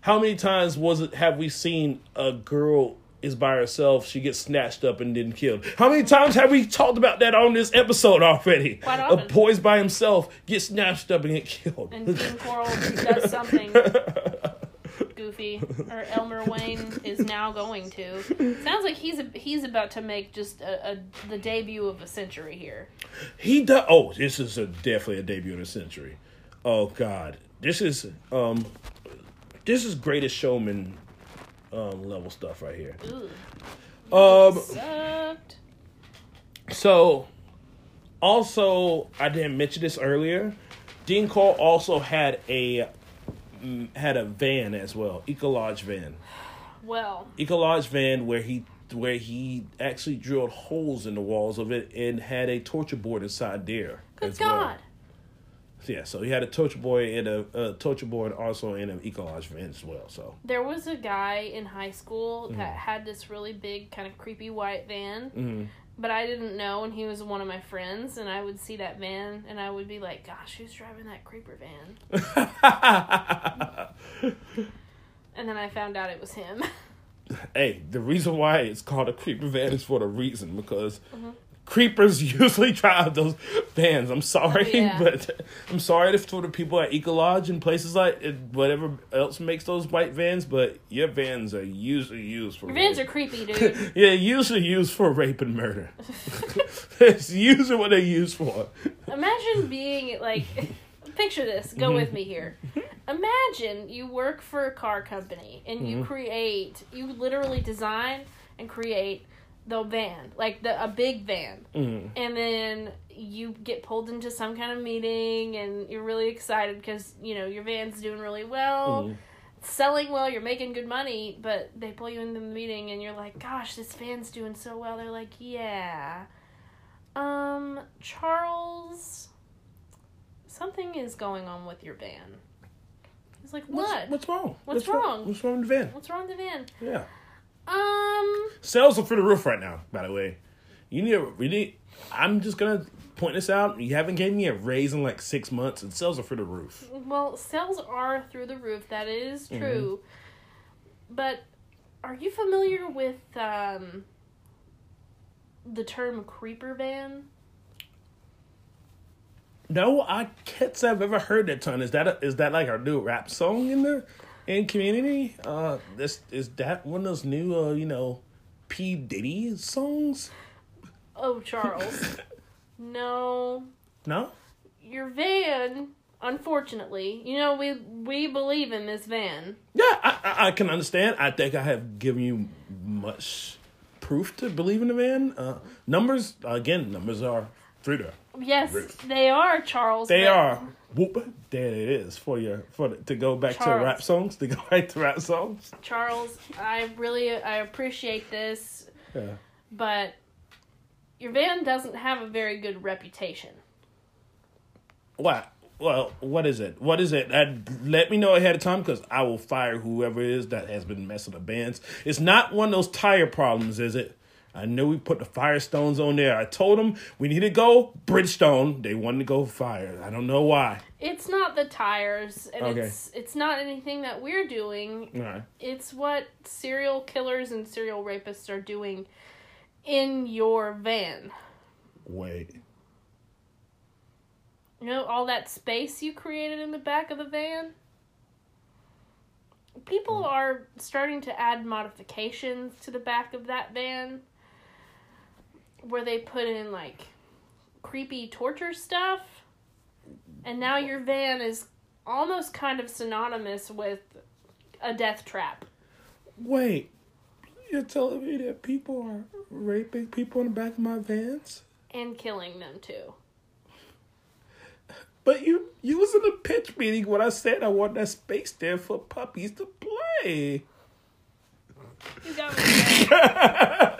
How many times was it have we seen a girl is by herself, she gets snatched up and then killed? How many times have we talked about that on this episode already? A boy's by himself, gets snatched up and get killed. And Dean Corll does something goofy, or Elmer Wayne is now going to. Sounds like he's a, he's about to make just a, a the debut of a century here. He does. Oh, this is a, definitely a debut of a century. Oh God, this is um, this is greatest showman um level stuff right here. Ooh, Um, sucked. so also I didn't mention this earlier. Dean Corll also had a had a van as well, Econoline van. Well, Econoline van where he where he actually drilled holes in the walls of it and had a torture board inside there. good as well. God. Yeah, so he had a torture board and a, a torture board also in an Econoline van as well. So There was a guy in high school Mm-hmm. that had this really big, kind of creepy white van, mhm. But I didn't know, and he was one of my friends, and I would see that van, and I would be like, "Gosh, who's driving that creeper van?" And then I found out it was him. hey, the reason why it's called a creeper van is for the reason because Mm-hmm. Creepers usually drive those vans. I'm sorry, oh, Yeah. but I'm sorry for the people at Econoline and places like it, whatever else makes those white vans, but your vans are usually used for Your vans are creepy, dude. yeah, usually used for rape and murder. it's usually what they're used for. Imagine being like, picture this. Go with me here. Imagine you work for a car company and you mm-hmm. create, you literally design and create the van, like the a big van, Mhm. and then you get pulled into some kind of meeting and you're really excited because you know your van's doing really well. Mhm. Selling well, you're making good money, but they pull you into the meeting and you're like, "Gosh, this van's doing so well." They're like, "Yeah, um, Charles, something is going on with your van. He's like, what? what's wrong? What's wrong? What's wrong with the van? What's wrong with the van? Yeah. Um, Sales are through the roof right now, by the way. You need to really I'm just gonna point this out. You haven't gave me a raise in like six months and sales are through the roof. well, sales are through the roof. That is true. But are you familiar with um the term creeper van? No, I can't say I've ever heard that ton. Is that a, is that like our new rap song in the in community? Uh this is that one of those new uh, you know, P. Diddy songs? Oh, Charles. no, No? your van. Unfortunately, you know we we believe in this van. Yeah, I, I, I can understand. I think I have given you much proof to believe in the van. Uh, numbers again, numbers are Frida. Yes, Rick. they are Charles. They are. Whoop. There it is for your for to go back to Charles. rap songs. To go back to rap songs. Charles, I really I appreciate this, Yeah. but your van doesn't have a very good reputation. What? Well, what is it? What is it? Uh, let me know ahead of time because I will fire whoever it is that has been messing the bands. It's not one of those tire problems, is it? I know we put the Firestones on there. I told them we need to go Bridgestone. They wanted to go Fire. I don't know why. It's not the tires, and Okay. it's it's not anything that we're doing. Right. It's what serial killers and serial rapists are doing in your van. Wait. You know all that space you created in the back of the van? People mm. are starting to add modifications to the back of that van where they put in like creepy torture stuff. And now your van is almost kind of synonymous with a death trap. Wait. You're telling me that people are raping people in the back of my vans? And killing them too. But you you was in a pitch meeting when I said I want that space there for puppies to play. You got me. with that.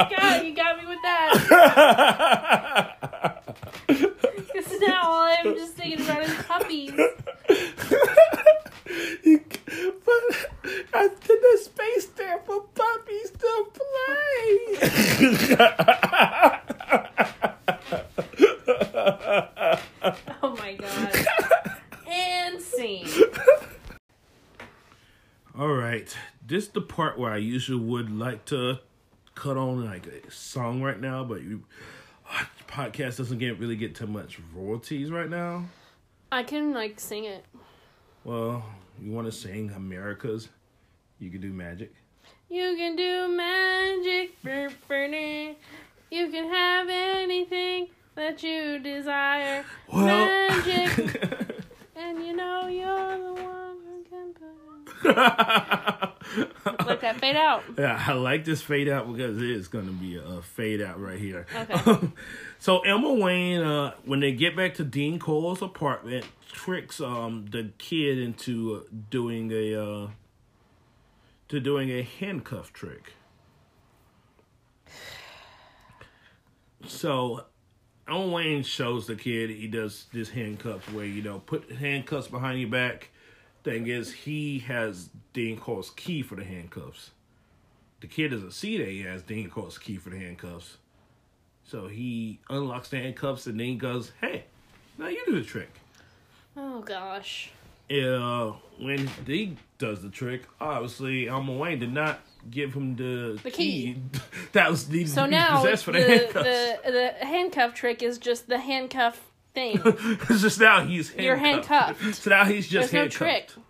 you got you got me with that. Because now all I'm just thinking about is puppies. You- but I did the space there for puppies to play. Oh my god. And scene. All right, this is the part where I usually would like to cut on like a song right now, but you podcast doesn't get really get too much royalties right now. I can like sing it. Well, you want to sing America's? You can do magic. You can do magic. brr. You can have anything that you desire. Well, Magic. and you know you're the one who can put it. Let that fade out. Yeah, I like this fade out because it is going to be a fade out right here. Okay. so Elmer Wayne, uh, when they get back to Dean Corll's apartment, tricks um the kid into doing a uh, to doing a handcuff trick. So Elmer Wayne shows the kid he does this handcuffs where you know put handcuffs behind your back. Thing is, he has Dean Corll's key for the handcuffs. The kid doesn't see that he has Dean Corll's key for the handcuffs. So he unlocks the handcuffs and then goes, Hey, now you do the trick. Oh gosh. Uh, when he does the trick, obviously Elmer Wayne did not give him the, The key. that was needed So now the, for the, handcuffs. the the handcuff trick is just the handcuff thing. it's just now he's handcuffed. You're handcuffed. So now he's just There's no handcuffed. trick.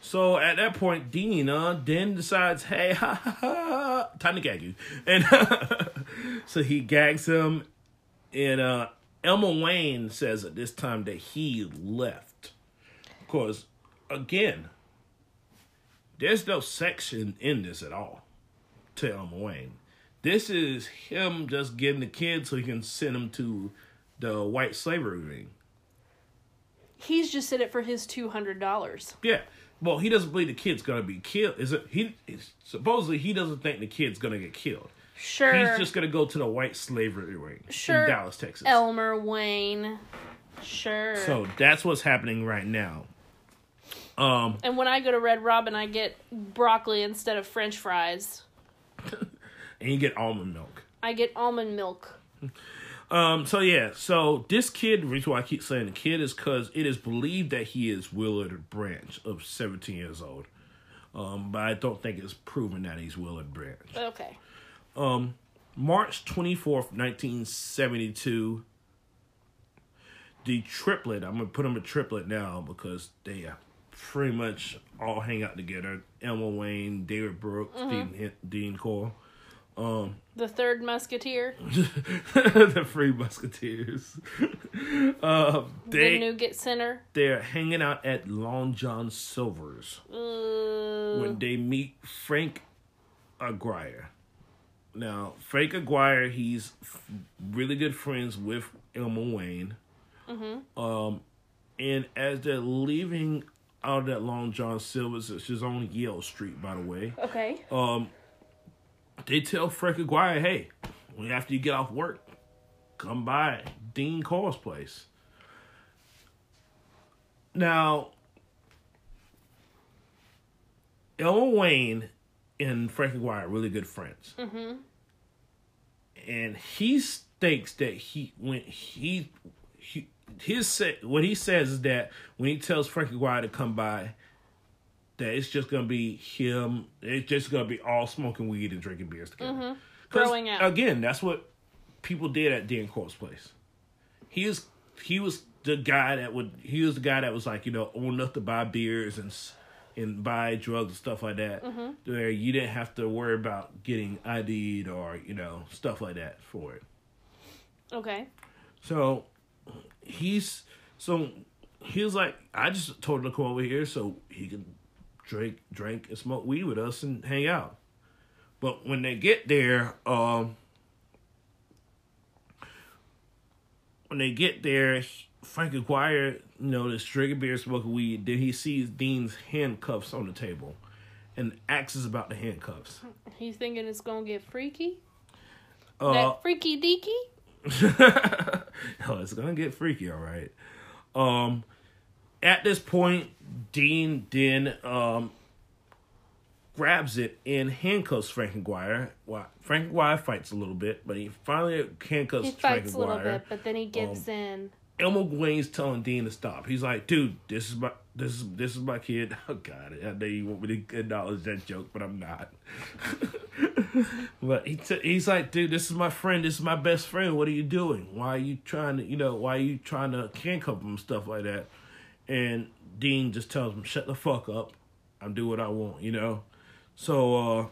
So at that point, Dean uh, then decides, hey, ha, ha, ha, time to gag you. And so he gags him. And uh, Elmer Wayne says at this time that he left. Because, again, there's no section in this at all to Elmer Wayne. This is him just getting the kid so he can send him to the white slavery ring. He's just in it for his two hundred dollars. Yeah. Well, he doesn't believe the kid's gonna be killed. Is it? He supposedly he doesn't think the kid's gonna get killed. Sure. He's just gonna go to the white slavery ring sure. in Dallas, Texas. Elmer Wayne. Sure. So that's what's happening right now. Um, and when I go to Red Robin, I get broccoli instead of French fries. and you get almond milk. I get almond milk. Um, so yeah, so this kid, the reason why I keep saying the kid is because it is believed that he is Willard Branch of 17 years old. Um, but I don't think it's proven that he's Willard Branch. Okay. Um, March 24th, 1972, the triplet, I'm going to put them a triplet now because they pretty much all hang out together. Elmer Wayne, David Brooks, Mhm. Dean, Dean Corll. Um, The third musketeer. the Free Musketeers. uh, the they, nougat center. they're hanging out at Long John Silver's Uh, when they meet Frank Aguirre. Now, Frank Aguirre, he's f- really good friends with Elmer Wayne. Mm-hmm. Um, and as they're leaving out of that Long John Silver's, which is on Yale Street, by the way, Okay. um, they tell Frank Aguirre, hey, after you get off work, come by Dean Corll's place. Now, Elmer Wayne and Frank Aguirre are really good friends. Mm-hmm. And he thinks that he when he, he his what he says is that when he tells Frank Aguirre to come by, that it's just gonna be him. It's just gonna be all smoking weed and drinking beers together. Mm-hmm. Growing out. Again, that's what people did at Dean Corll's place. He was he was the guy that would he was the guy that was like you know old enough to buy beers and and buy drugs and stuff like that. Mhm. Where you didn't have to worry about getting ID'd or you know stuff like that for it. Okay. So he's so he was like, I just told him to come over here so he can drink, drink and smoke weed with us and hang out. But when they get there, um, when they get there, Frank Aguirre, you know, is drinking beer, smoking weed. Then he sees Dean's handcuffs on the table, and asks about the handcuffs. He's thinking it's gonna get freaky. Uh, that freaky deaky. oh, it's gonna get freaky, all right. Um, at this point, Dean then um grabs it and handcuffs Frank Aguirre. Well, Frank Aguirre fights a little bit, but he finally handcuffs He Frank fights a little bit, but then he gives Um, in. Elmer Wayne's telling Dean to stop. He's like, "Dude, this is my this is this is my kid." Oh God, I know you want me to acknowledge that joke, but I'm not. but he t- he's like, "Dude, this is my friend. This is my best friend. What are you doing? Why are you trying to, you know, why are you trying to handcuff him and stuff like that?" And Dean just tells him, "Shut the fuck up. I'm doing what I want," you know. So uh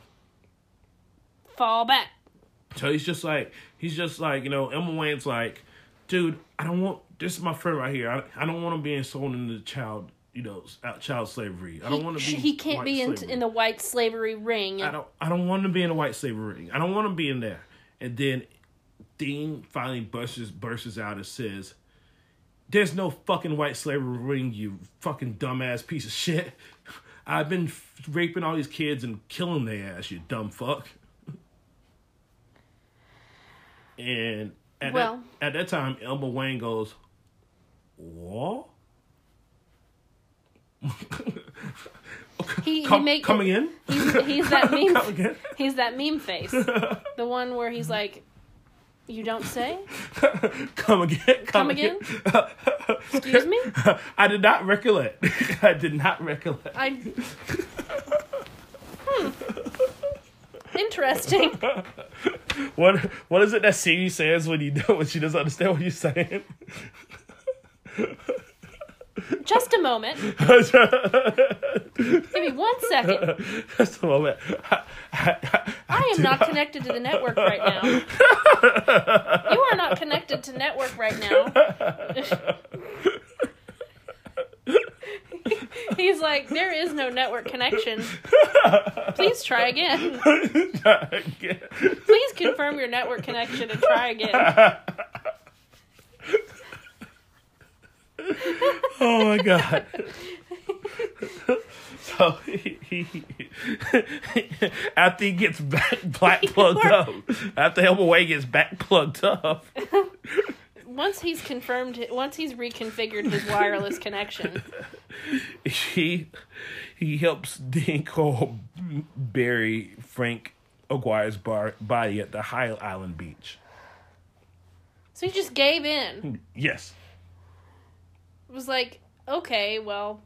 Fall back. so he's just like he's just like you know Elmer Wayne's like, dude, I don't want this is my friend right here. I, I don't want him being sold into child you know child slavery. I don't want to be. he can't be in, in the white slavery ring. I don't I don't want to be in a white slavery ring. I don't want to be in there. And then Dean finally bursts bursts out and says, "There's no fucking white slavery ring, you fucking dumbass piece of shit. I've been f- raping all these kids and killing their ass, you dumb fuck." And at Well- that at that time, Elmer Wayne goes, "What?" He, Come- he make, coming in? He's, he's that meme. He's that meme face. the one where he's like, "You don't say." Come again? Come, Come again? Excuse me? I did not recollect. I did not recollect. I. Hmm. Interesting. What what is it that Siri says when you do when she doesn't understand what you're saying? Just a moment. Give me one second. Just a moment. I am not connected to the network right now. You are not connected to network right now. He's like, there is no network connection. Please try again. Please confirm your network connection and try again. Oh my god. So he, he, after he gets back black plugged up, after Elmer Way gets back plugged up, Once he's confirmed, once he's reconfigured his wireless connection, he he helps Dean Corll bury Frank Aguirre's bar, body at the High Island beach. so he just gave in. Yes. It was like, okay, well,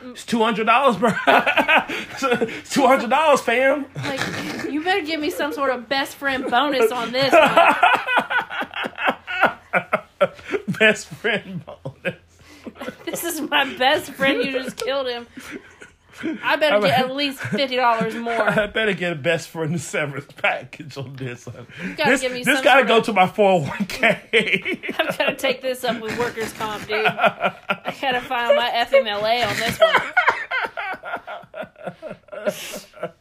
It's two hundred dollars, bro. It's two hundred dollars, fam. like you better give me some sort of best friend bonus on this. Best friend bonus. This is my best friend. You just killed him. I better get at least fifty dollars more. I better get a best friend severance package on this. Son. gotta this give me this gotta go of- to my four hundred one k. I've got to take this up with workers' comp, dude. I gotta file my FMLA on this one.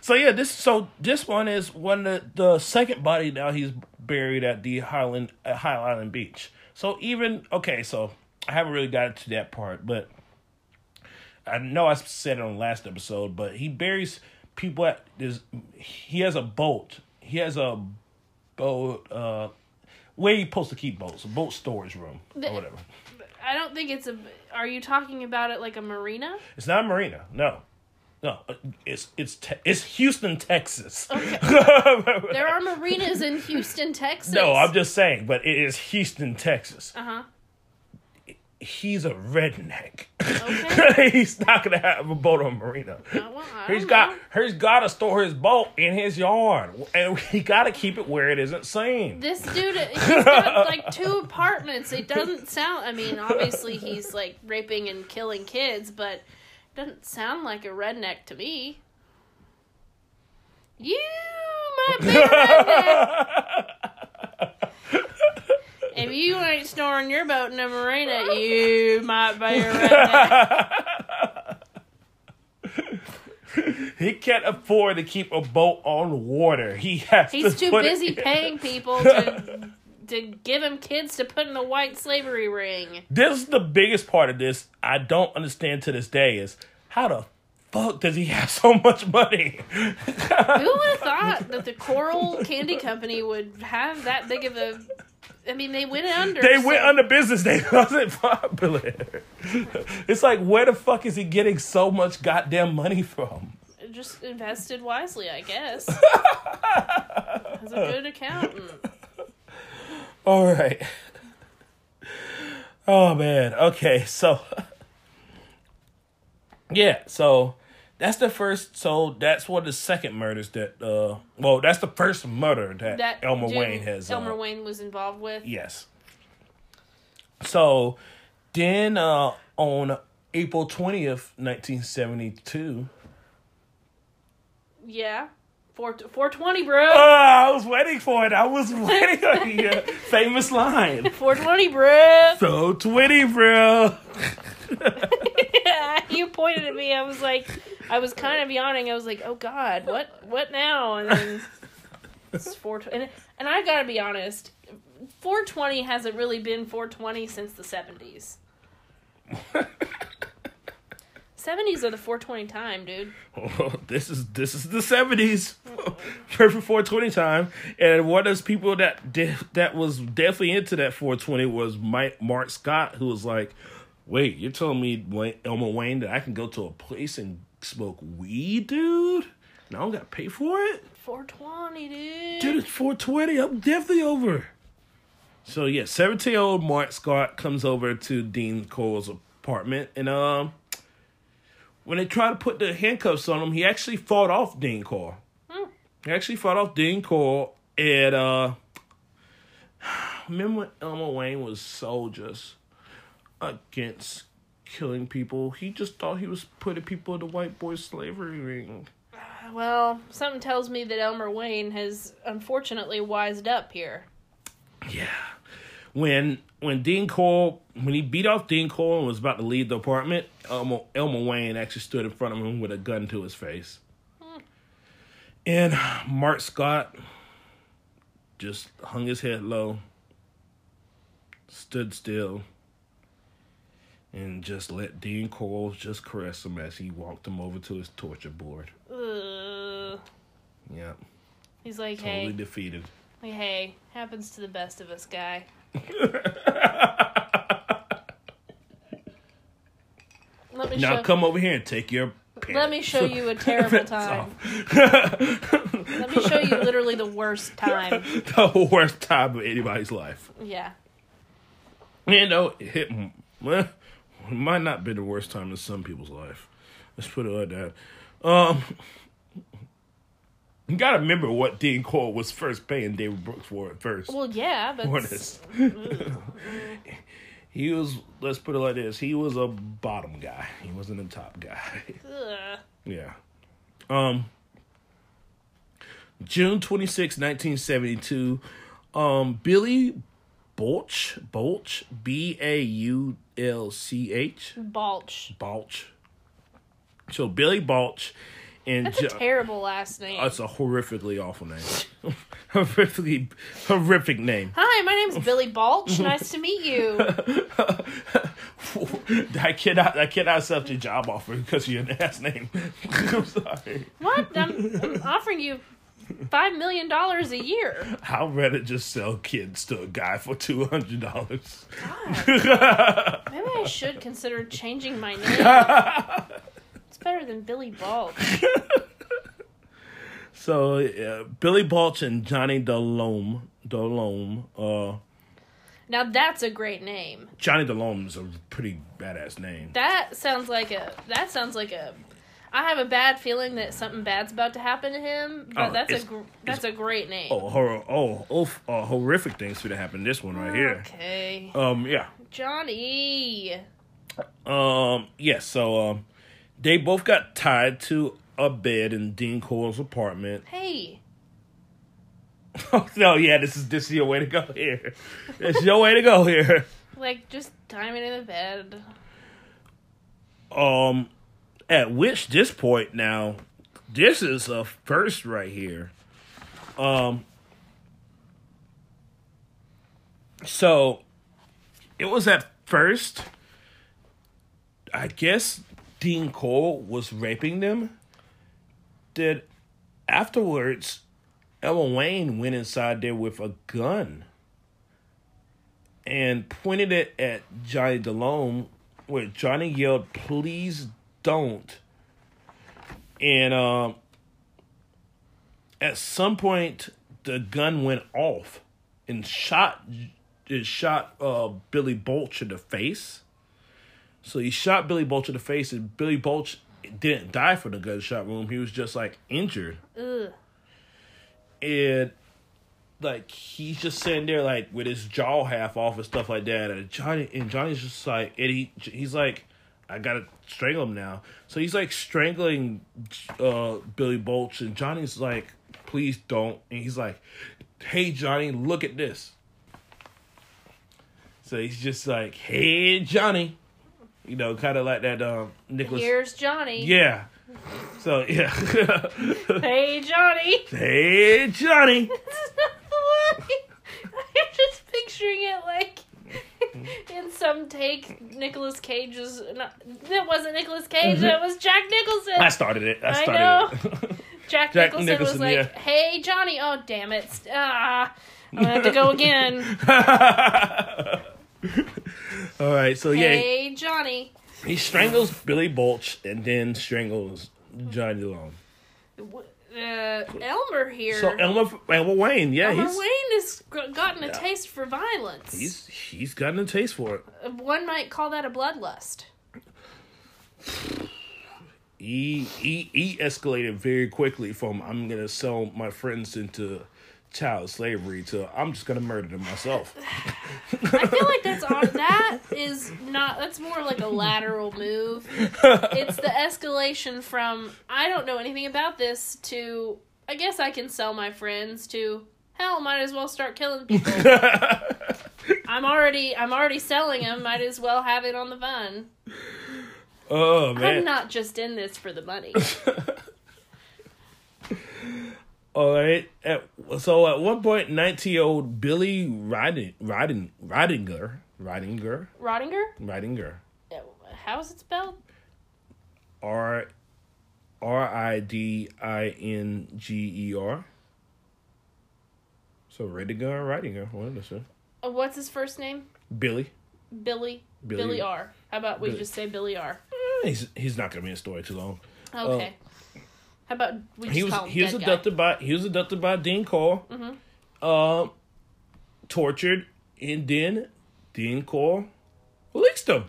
So yeah, this so this one is one the, the second body now he's buried at the Highland at High Island Beach. So even okay, so I haven't really got to that part, but I know I said it on the last episode, but he buries people at this. He has a boat. He has a boat. Uh, where you supposed to keep boats? A boat storage room The- or whatever. I don't think it's a. Are you talking about it like a marina? It's not a marina. No, no. It's it's te- it's Houston, Texas. Okay. There are marinas in Houston, Texas. No, I'm just saying, but it is Houston, Texas. Uh huh. He's a redneck. Okay. he's not gonna have a boat on marina. Uh, well, I He's got know. he's got to store his boat in his yard, and he got to keep it where it isn't seen. This dude, he's got like two apartments. It doesn't sound. I mean, obviously he's like raping and killing kids, but it doesn't sound like a redneck to me. You might be a redneck. if you ain't storing your boat in a marina, you might be a redneck. He can't afford to keep a boat on water. He has. He's to too busy paying people to to give him kids to put in a white slavery ring. This is the biggest part of this. I don't understand to this day is how the fuck does he have so much money? Who would have thought that the Corll Candy Company would have that big of a? I mean, they went under. They so- went under business. They wasn't popular. It's like where the fuck is he getting so much goddamn money from? Just invested wisely, I guess. As a good accountant. All right. Oh man. Okay. So yeah. So that's the first. So that's one of the second murders that. uh Well, that's the first murder that, That Elmer Jim- Wayne has. uh, Elmer Wayne was involved with. Yes. So then uh on April twentieth, nineteen seventy two. Yeah. Four four twenty, bro. Oh, I was waiting for it. I was waiting on your famous line. Four twenty, bro. So twenty, bro. you pointed at me. I was like, I was kind of yawning. I was like, oh god, what what now? And then it's four. And, and I gotta be honest, four twenty hasn't really been four twenty since the seventies. Seventies are the four twenty time, dude. Oh, this is this is the seventies, perfect four twenty time. And one of those people that that was definitely into that four twenty was Mike Mark Scott, who was like, "Wait, you're telling me Wayne, Elmer Wayne that I can go to a place and smoke weed, dude? And I don't got to pay for it, Four twenty, dude. dude. It's four twenty. I'm definitely over." So yeah, seventeen year old Mark Scott comes over to Dean Corll's apartment, and um, when they try to put the handcuffs on him, he actually fought off Dean Corll. He actually fought off Dean Corll, and uh, remember when Elmer Wayne was so just against killing people? He just thought he was putting people in the white boy slavery ring. Well, something tells me that Elmer Wayne has unfortunately wised up here. Yeah. When when Dean Corll when he beat off Dean Corll and was about to leave the apartment, Elmer, Elmer Wayne actually stood in front of him with a gun to his face. And Mark Scott just hung his head low, stood still, and just let Dean Corll just caress him as he walked him over to his torture board. Ugh. Yeah, He's like, totally hey, defeated. like, hey, happens to the best of us, guy. Let me Now show. come over here and take your. Let me show you a terrible time. Let me show you literally the worst time. the worst time of anybody's life. Yeah. You know, it hit, might not be the worst time in some people's life. Let's put it like that. Um, you gotta remember what Dean Corll was first paying David Brooks for at first. Well, yeah, this. he was, let's put it like this, he was a bottom guy. He wasn't a top guy. Ugh. Yeah. Um June 26, 1972, um Billy Baulch, Baulch, B A U L C H, Baulch. Baulch. So Billy Baulch And That's a Jo- terrible last name. That's a horrifically awful name. horrifically horrific name. Hi, my name's Billy Baulch. Nice to meet you. I cannot I cannot accept your job offer because of your last name. I'm sorry. What? I'm, I'm offering you five million dollars a year. I'd rather just sell kids to a guy for two hundred dollars. Maybe I should consider changing my name. It's better than Billy Baulch. So uh, Billy Baulch and Johnny Delome, Delome, uh, Now that's a great name. Johnny Delome is a pretty badass name. That sounds like a. That sounds like a. I have a bad feeling that something bad's about to happen to him, but Oh, that's a gr- that's a great name. Oh, horror! Oh, oh, uh, horrific things should have happened. This one right here. Okay, Um, yeah. Johnny. Um, yes. so, um, they both got tied to a bed in Dean Corll's apartment. Hey, Oh no, yeah, this is this is your way to go here. It's your way to go here. like just time it in the bed. Um, at which this point now, this is a first right here. Um, so it was at first, I guess Dean Corll was raping them. That afterwards, Elmer Wayne went inside there with a gun and pointed it at Johnny Delome, where Johnny yelled, "Please don't!" And um, at some point, the gun went off and shot it shot uh, Billy Baulch in the face. So he shot Billy Baulch in the face, and Billy Baulch didn't die from the gunshot wound. He was just like injured Ugh. and like he's just sitting there like with his jaw half off and stuff like that and johnny and johnny's just like and he he's like i gotta strangle him now. So he's like strangling uh billy baulch and johnny's like please don't. And he's like hey johnny look at this. So he's just like hey johnny. You know kind of like that um nicholas Here's Johnny. yeah. So yeah. Hey, Johnny. hey johnny. That's not the way. I'm just picturing it like in some take Nicolas Cage's. Not, that wasn't Nicolas Cage. That was Jack Nicholson. I started it. I I know. it. Jack, Jack Nicholson, Nicholson, was like, yeah. "Hey, Johnny. Oh, damn it. Ah, I'm gonna have to go again. All right, so yeah, Hey, Johnny. he strangles Billy Baulch and then strangles Johnny Long. Uh, Elmer here. So Elmer, Elmer Wayne, yeah, Elmer he's Wayne has gotten a Yeah. taste for violence. he's he's gotten a taste for it. Uh, One might call that a bloodlust. He he he escalated very quickly from I'm gonna sell my friends into child slavery to I'm just gonna murder them myself. I feel like that's on that is not that's more like a lateral move. It's the escalation from I don't know anything about this to I guess I can sell my friends to hell might as well start killing people. I'm already I'm already selling them, might as well have it on the vine. oh man. I'm not just in this for the money. All right. At, so at one point, 19 year old Billy Riding, Riding, Ridinger, Ridinger, Rottinger? Ridinger, How is it spelled? R R I D I N G E R. So Ridinger, Ridinger, what is it? Uh, what's his first name? Billy. Billy. Billy- Billy, R. How about we Billy. just say Billy R? He's he's not gonna be in the story too long. Okay. How about we He was he was dead guy? abducted by he was abducted by Dean Corll. Mm-hmm. Um, tortured and then Dean Corll released him.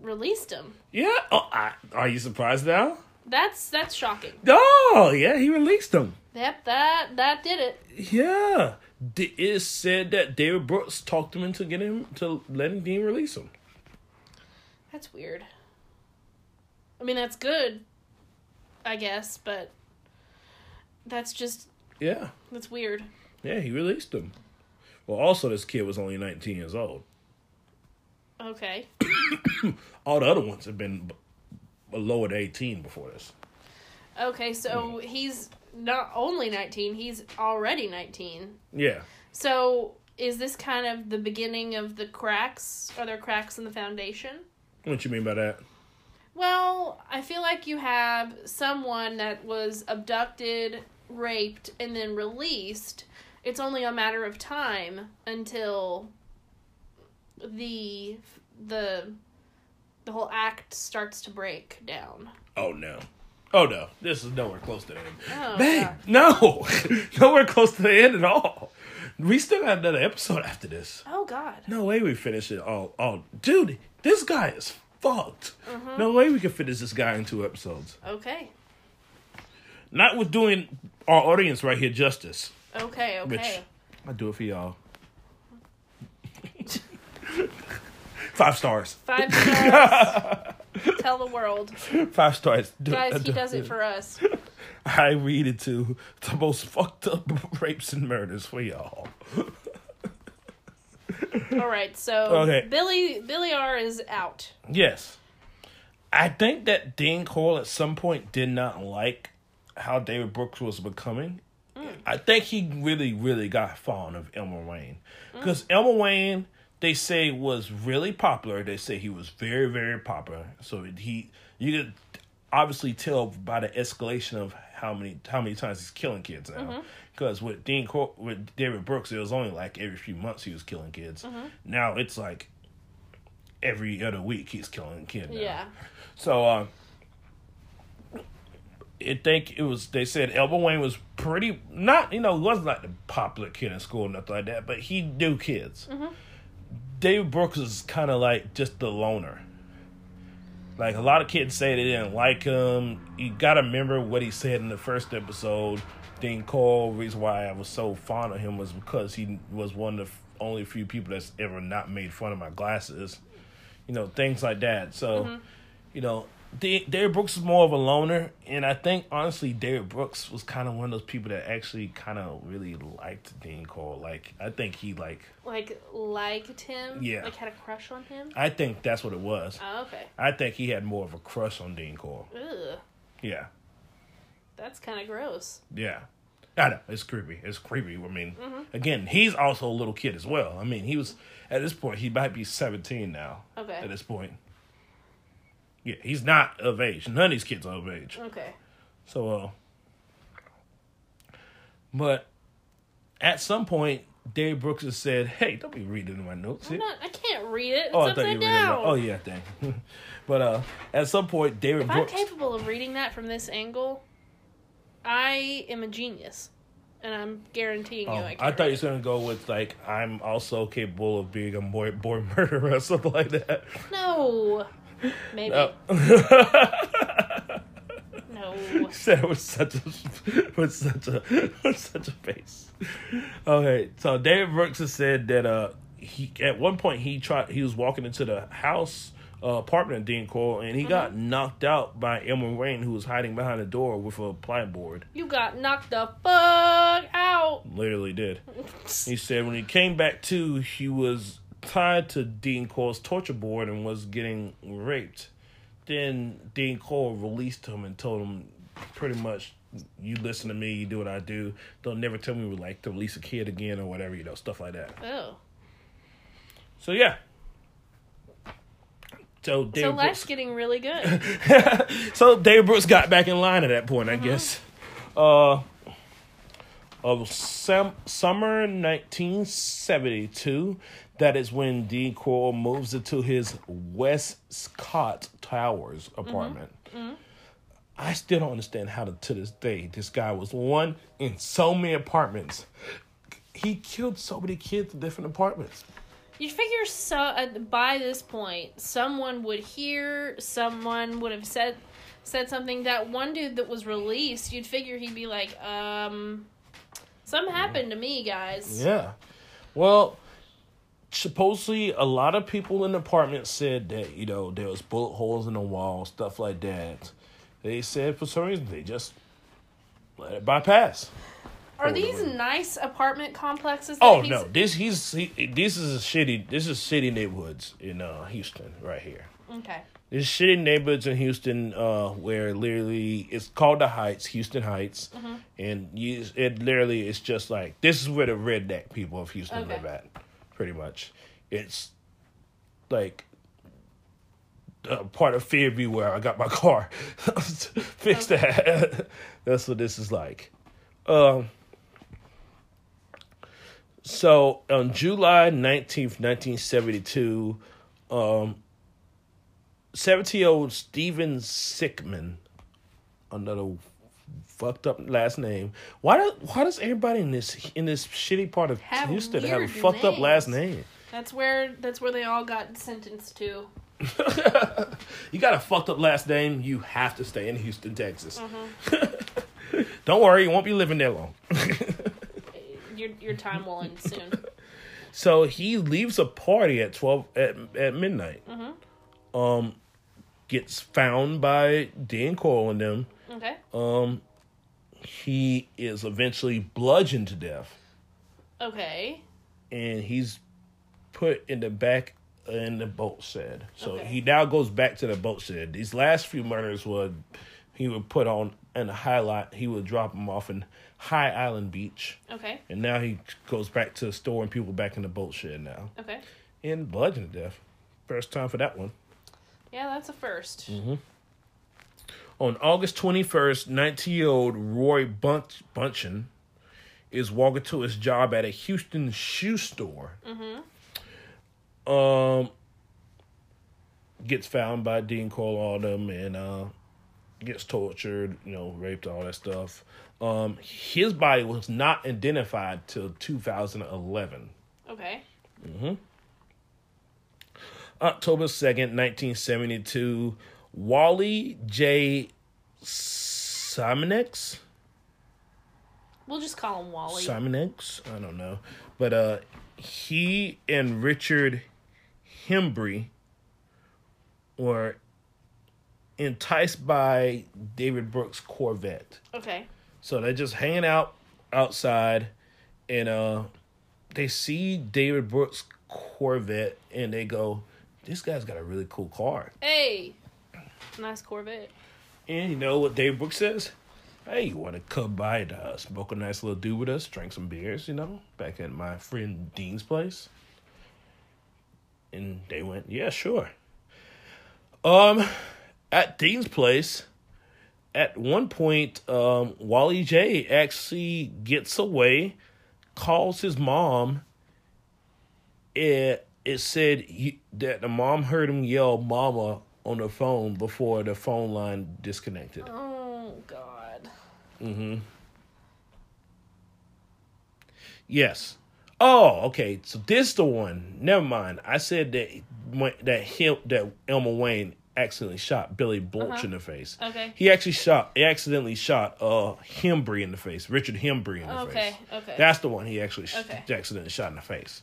Released him. Yeah. Oh, I, are you surprised now? That's that's shocking. Oh, yeah, he released him. Yep, that that did it. Yeah. D- It said that David Brooks talked him into getting him to letting Dean release him. That's weird. I mean, that's good, I guess, but that's just Yeah. that's weird. Yeah, he released him. Well, also, this kid was only 19 years old. Okay. All the other ones have been lower than 18 before this. Okay, so hmm. he's not only 19, he's already 19. Yeah. So is this kind of the beginning of the cracks? Are there cracks in the foundation? What do you mean by that? Well, I feel like you have someone that was abducted, raped, and then released. It's only a matter of time until the the the whole act starts to break down. Oh no. Oh no. This is nowhere close to the end. Oh, Babe, no. nowhere close to the end at all. We still got another episode after this. Oh God. No way we finish it all. all. Dude, this guy is fucked. Mhm. No way we can finish this guy in two episodes. Okay. Not with doing our audience right here justice. Okay. Which Okay. I do it for y'all. Five stars. Five stars. Tell the world, Five stars. Do- guys. He do- does it for us. I read it to the most fucked up rapes and murders for y'all. All right. So Okay. Billy Billy R is out. Yes. I think that Dean Corll at some point did not like how David Brooks was becoming. I think he really, really got fond of Elmer Wayne. Because Elmer Wayne, they say, was really popular. They say he was very, very popular. So he, you could obviously tell by the escalation of how many how many times he's killing kids now. Mhm. Because with Dean Corll, with David Brooks, it was only like every few months he was killing kids. Mhm. Now it's like every other week he's killing a kid. Now. Yeah. So uh I think it was they said Elmer Wayne was pretty not you know, he wasn't like the popular kid in school or nothing like that, but he knew kids. Mhm. David Brooks is kinda like just the loner. Like a lot of kids say they didn't like him. You gotta remember what he said in the first episode. Dean Corll, reason why I was so fond of him was because he was one of the only few people that's ever not made fun of my glasses. You know, things like that. So, Mhm. you know, David Brooks is more of a loner, and I think honestly, David Brooks was kind of one of those people that actually kind of really liked Dean Corll. Like, I think he like, Like liked him. Yeah. Like had a crush on him. I think that's what it was. Oh, okay. I think he had more of a crush on Dean Corll. Ugh. Yeah, That's kind of gross. yeah. I know it's creepy. It's creepy. I mean, Mhm. again, he's also a little kid as well. I mean, he was at this point he might be seventeen now. Okay. At this point, yeah, he's not of age. None of these kids are of age. Okay. So, uh, but at some point, Dave Brooks has said, "Hey, don't be reading my notes I'm here." not. I can't read it. It's oh, I thought you were reading. down. Oh, yeah, dang. but uh, at some point, David If I'm Brooks. capable of reading that from this angle, I am a genius, and I'm guaranteeing Oh, you I. I thought you was gonna go with like I'm also capable of being a boy boy murderer or something like that. No. Maybe. No. No. Said it was such a with such a with such a face. Okay, so David Brooks has said that uh he at one point he tried he was walking into the house uh, apartment of Dean Corll and he got knocked out by Elmer Wayne who was hiding behind the door with a plywood board. You got knocked the fuck out. Literally did. He said when he came back to, he was tied to Dean Corll's torture board and was getting raped. Then Dean Corll released him and told him pretty much, you listen to me, you do what I do. Don't never tell me we like to release a kid again or whatever, you know, stuff like that. Oh. So yeah. So So life's Brooks, getting really good. so David Brooks got back in line at that point, I uh-huh. guess. Uh, of some, summer 1972, that is when Dean Corll moves into his Westcott Towers mm-hmm. apartment. Mm-hmm. I still don't understand how to, to this day this guy was one in so many apartments. He killed so many kids in different apartments. You figure so uh, by this point, someone would hear, someone would have said said something. That one dude that was released, you'd figure he'd be like, um, something happened to me, guys. Yeah. Well, supposedly a lot of people in the apartment said that, you know, there was bullet holes in the wall, stuff like that. They said for some reason they just let it bypass. Are these nice apartment complexes? that Oh no! This he's he, this is a shitty. This is city neighborhoods in uh, Houston right here. Okay. There's shitty neighborhoods in Houston uh, where literally it's called the Heights, Houston Heights, Mhm. and you, it literally is just like this is where the redneck people of Houston Okay. live at, pretty much. It's like uh, part of Fairview where I got my car fixed that. That's what this is like. Um. So on July nineteenth, nineteen seventy two, um, 70 year old Steven Sickman, another fucked up last name. Why do, why does everybody in this in this shitty part of Have Houston have a fucked up last name? That's where that's where they all got sentenced to. You got a fucked up last name, you have to stay in Houston, Texas. Mm-hmm. Don't worry, you won't be living there long. Your your time will end soon. So he leaves a party at twelve at at midnight. Mm-hmm. Um, gets found by Dan Corll and them. Okay. Um, he is eventually bludgeoned to death, Okay. and he's put in the back in the boat shed. So Okay. he now goes back to the boat shed. These last few murders would he would put on in the highlight. He would drop them off in High Island Beach. Okay. And now he goes back to storing people back in the boat shed now. Okay. And bludgeoned to death. First time for that one. Yeah, that's a 1st Mm-hmm. On August 21st, 19 year old Roy Bunch- Bunchen is walking to his job at a Houston shoe store. Mm-hmm. Um, gets found by Dean Corll, all them, and uh, gets tortured, you know, raped, all that stuff. Um, his body was not identified till 2011. Okay. Mm-hmm. October 2nd, 1972, Wally J. Simoneaux? We'll just call him Wally. Simoneaux? I don't know. But uh, he and Richard Hembree were enticed by David Brooks' Corvette. Okay. So they're just hanging out outside and uh they see David Brooks Corvette and they go, This guy's got a really cool car. Hey. Nice Corvette. And you know what David Brooks says? Hey, you wanna come by and uh, smoke a nice little dude with us, drink some beers, you know, back at my friend Dean's place? And they went, Yeah, sure. Um at Dean's place, at one point, um, Wally J actually gets away, calls his mom. It it said he, that the mom heard him yell "mama" on the phone before the phone line disconnected. Oh God. Mm-hmm. Yes. Oh, okay. So this the one. Never mind. I said that that him that Elmer Wayne accidentally shot Billy Baulch Uh-huh. in the face. Okay. He actually shot. He accidentally shot uh Hembree in the face. Richard Hembree in the Okay, face. okay. Okay. That's the one he actually sh- accidentally shot in the face.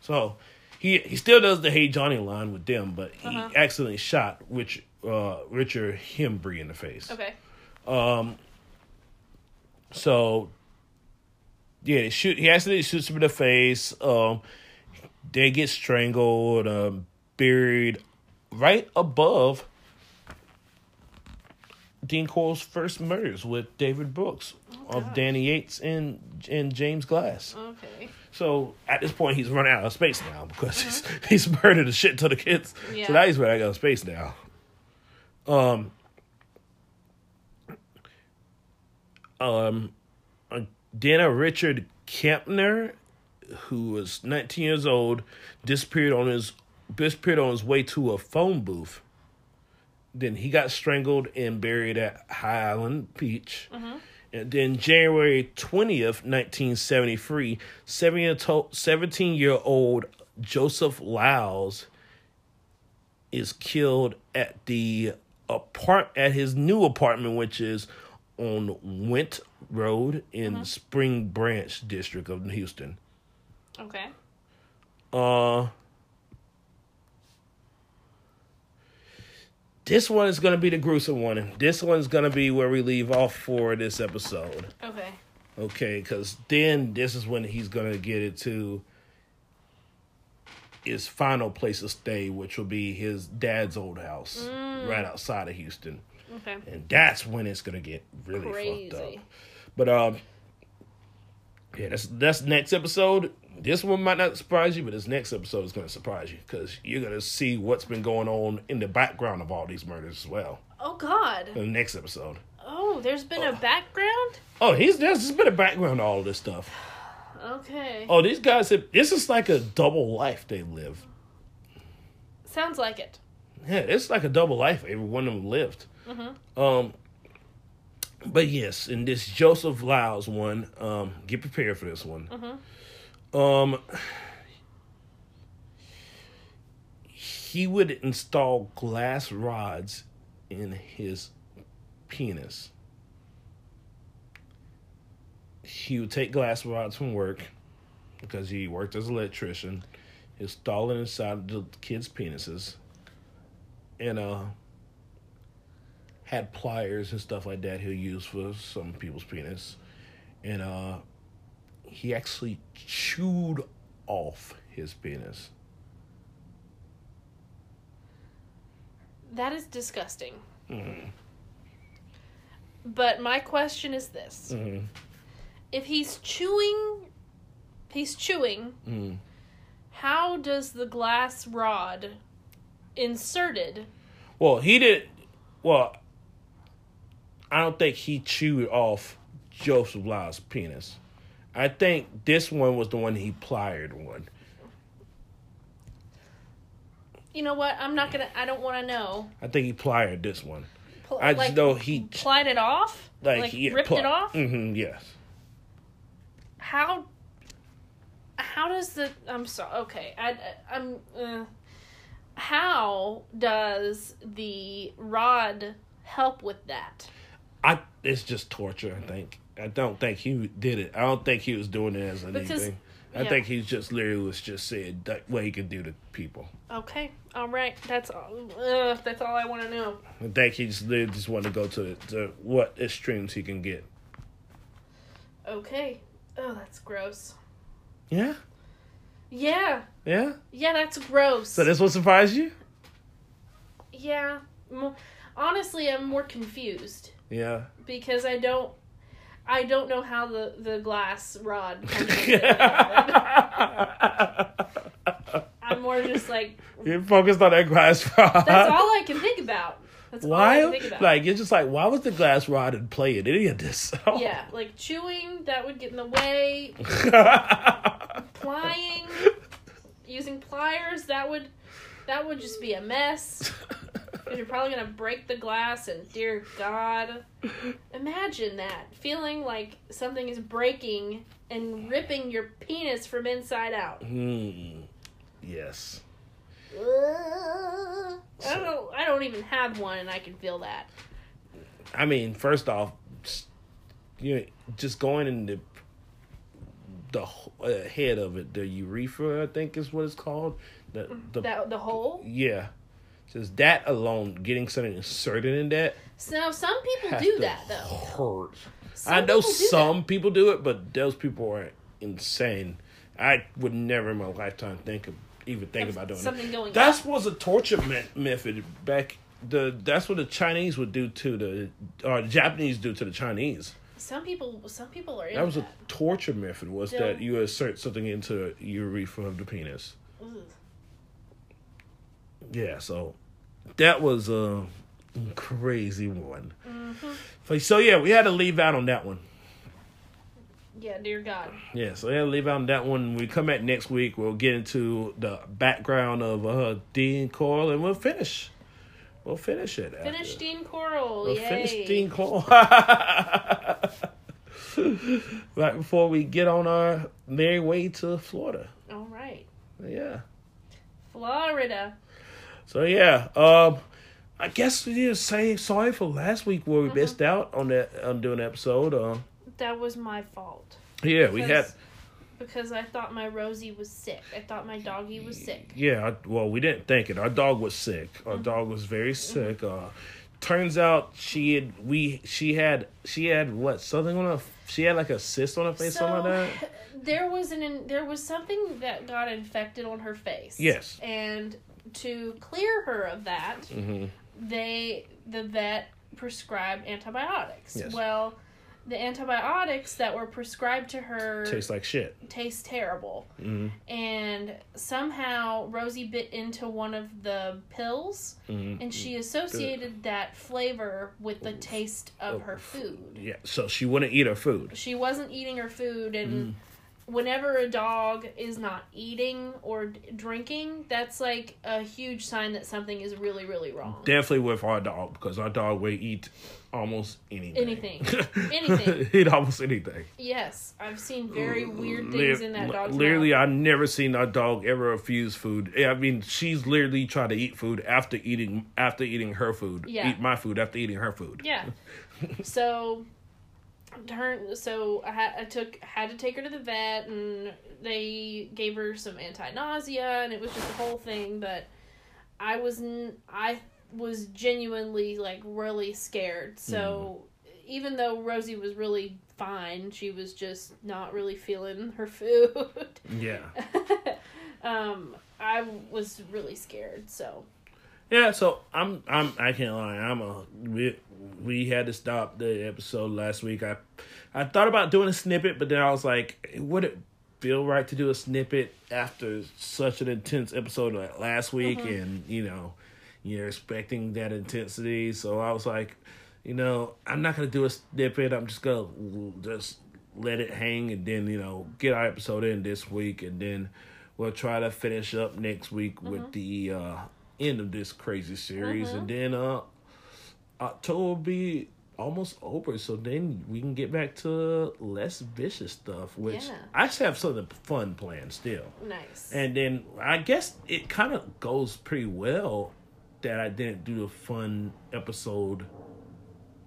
So he he still does the Hey Johnny line with them, but he Uh-huh. accidentally shot which uh Richard Hembree in the face. Okay. Um. So, yeah, they shoot. He accidentally shoots him in the face. Um, they get strangled, um, buried right above Dean Corll's first murders with David Brooks of Danny Yates and and James Glass. Okay. So at this point, he's running out of space now because he's he's murdered a shit ton of kids. Yeah. So now he's running out of space now. Um. Um, Dana Richard Kepner, who was 19 years old, disappeared on his disappeared on his way to a phone booth. Then he got strangled and buried at High Island Beach. And then January 20th, 1973, 17 year old Joseph Lyles is killed at the apart at his new apartment, which is on Wirt Road in Spring Branch district of Houston. Okay. Uh This one is gonna be the gruesome one. This one's gonna be where we leave off for this episode. Okay. Okay, because then this is when he's gonna get it to his final place of stay, which will be his dad's old house, Mm. right outside of Houston, Okay. and that's when it's gonna get really fucked Crazy. up. But um, yeah, that's that's next episode. This one might not surprise you, but this next episode is gonna surprise you because you're gonna see what's been going on in the background of all these murders as well. Oh God. In the next episode. Oh, there's been a background. Oh, he's there's been a background to all of this stuff. Okay. Oh, these guys have this is like a double life they live. Sounds like it. Yeah, it's like a double life every one of them lived. Mm-hmm. Um but yes, in this Joseph Lyles one, um, get prepared for this one. Mm-hmm. Um he would install glass rods in his penis. He would take glass rods from work because he worked as an electrician, install it inside the kids' penises, and uh had pliers and stuff like that he'll use for some people's penis. And uh he actually chewed off his penis. That is disgusting. Mm. But my question is this: Mm. If he's chewing, he's chewing. Mm. How does the glass rod inserted? Well, he did. Well, I don't think he chewed off Joseph Lyle's penis. I think this one was the one he plied one. You know what? I'm not gonna. I don't want to know. I think he plied this one. Pl- I just like, know he plied it off. like, Like, he ripped it off. Mm-hmm, yes. How? How does the? I'm sorry. Okay, I, I'm. Uh, how does the rod help with that? I it's just torture. I think. I don't think he did it. I don't think he was doing it as Because- anything. I yeah. think he just literally was just saying that what he could do to people. Okay, all right. That's all. Uh, that's all I want to know. I think he just literally just wanted to go to, to what extremes he can get. Okay. Oh, that's gross. Yeah, Yeah, yeah. yeah, that's gross. So this will surprise you? Yeah. Honestly, I'm more confused Yeah. because I don't. I don't know how the, the glass rod I'm more just like You're focused on that glass rod. that's all I can think about. That's all I Why? can think about. Like it's just like why was the glass rod in play in any of this? yeah, like chewing that would get in the way. Plying, using pliers that would that would just be a mess. 'Cause you're probably gonna break the glass, and dear God, imagine that feeling like something is breaking and ripping your penis from inside out. Hmm. Yes. I don't. I don't even have one, and I can feel that. I mean, first off, you know, just going in the the uh, head of it, the urethra, I think is what it's called. The the That the hole. yeah, just that alone, getting something inserted in that So some people do that though. hurt. Some I know people some people do it, but those people are insane. I would never in my lifetime think of even think about doing something that. going That was a torture me- method back. The that's what the Chinese would do to the or the Japanese do to the Chinese. Some people. Some people are. That was a torture method. Was that you insert something into the urethra of the penis? Ugh. Yeah, so that was a crazy one. Mhm. So, yeah, we had to leave out on that one. Yeah, dear God. Yeah, so yeah, leave out on that one. When we come back next week, we'll get into the background of uh, Dean Corll, and we'll finish. We'll finish it. after. Finish Dean Corll. We'll Yay. finish Dean Corll. right before we get on our merry way to Florida. All right. Yeah. Florida. So yeah, um, I guess we need to say sorry for last week where we missed out on that on doing episode. Um, That was my fault. yeah, we had. Because- Because I thought my Rosie was sick. I thought my doggy was sick. Yeah, I- well, we didn't think it. Our dog was sick. Our dog was very sick. Uh, turns out she had we she had she had what something on her she had like a cyst on her face, something like that. There was an there was something that got infected on her face. Yes. And to clear her of that, Mm-hmm. they the vet prescribed antibiotics. Yes. Well, the antibiotics that were prescribed to her Tastes like shit. taste terrible. Mm-hmm. And somehow Rosie bit into one of the pills Mm-hmm. and she associated that flavor with the taste of her food. Yeah, so she wouldn't eat her food. She wasn't eating her food and Mm. Whenever a dog is not eating or d- drinking, that's like a huge sign that something is really really wrong. Definitely with our dog because our dog will eat almost anything. Anything. Anything. eat almost anything. Yes, I've seen very weird things in that dog's literally, mouth. I've never seen our dog ever refuse food. Eh, I mean, she's literally tried to eat food after eating after eating her food. Yeah. Eat my food after eating her food. Yeah. so turn so I had I took had to take her to the vet and they gave her some anti-nausea and it was just a whole thing but I was n- I was genuinely like really scared. So even though Rosie was really fine, she was just not really feeling her food. Yeah. um I was really scared. So Yeah, so I'm I'm I can't lie. I'm a we, we had to stop the episode last week. I I thought about doing a snippet, but then I was like, would it feel right to do a snippet after such an intense episode like last week and, you know, you're expecting that intensity. So I was like, you know, I'm not going to do a snippet. I'm just going to just let it hang and then, you know, get our episode in this week and then we'll try to finish up next week with the uh end of this crazy series and then uh October will be almost over so then we can get back to less vicious stuff which Yeah. I just have something fun planned still. nice. And then I guess it kind of goes pretty well that I didn't do the fun episode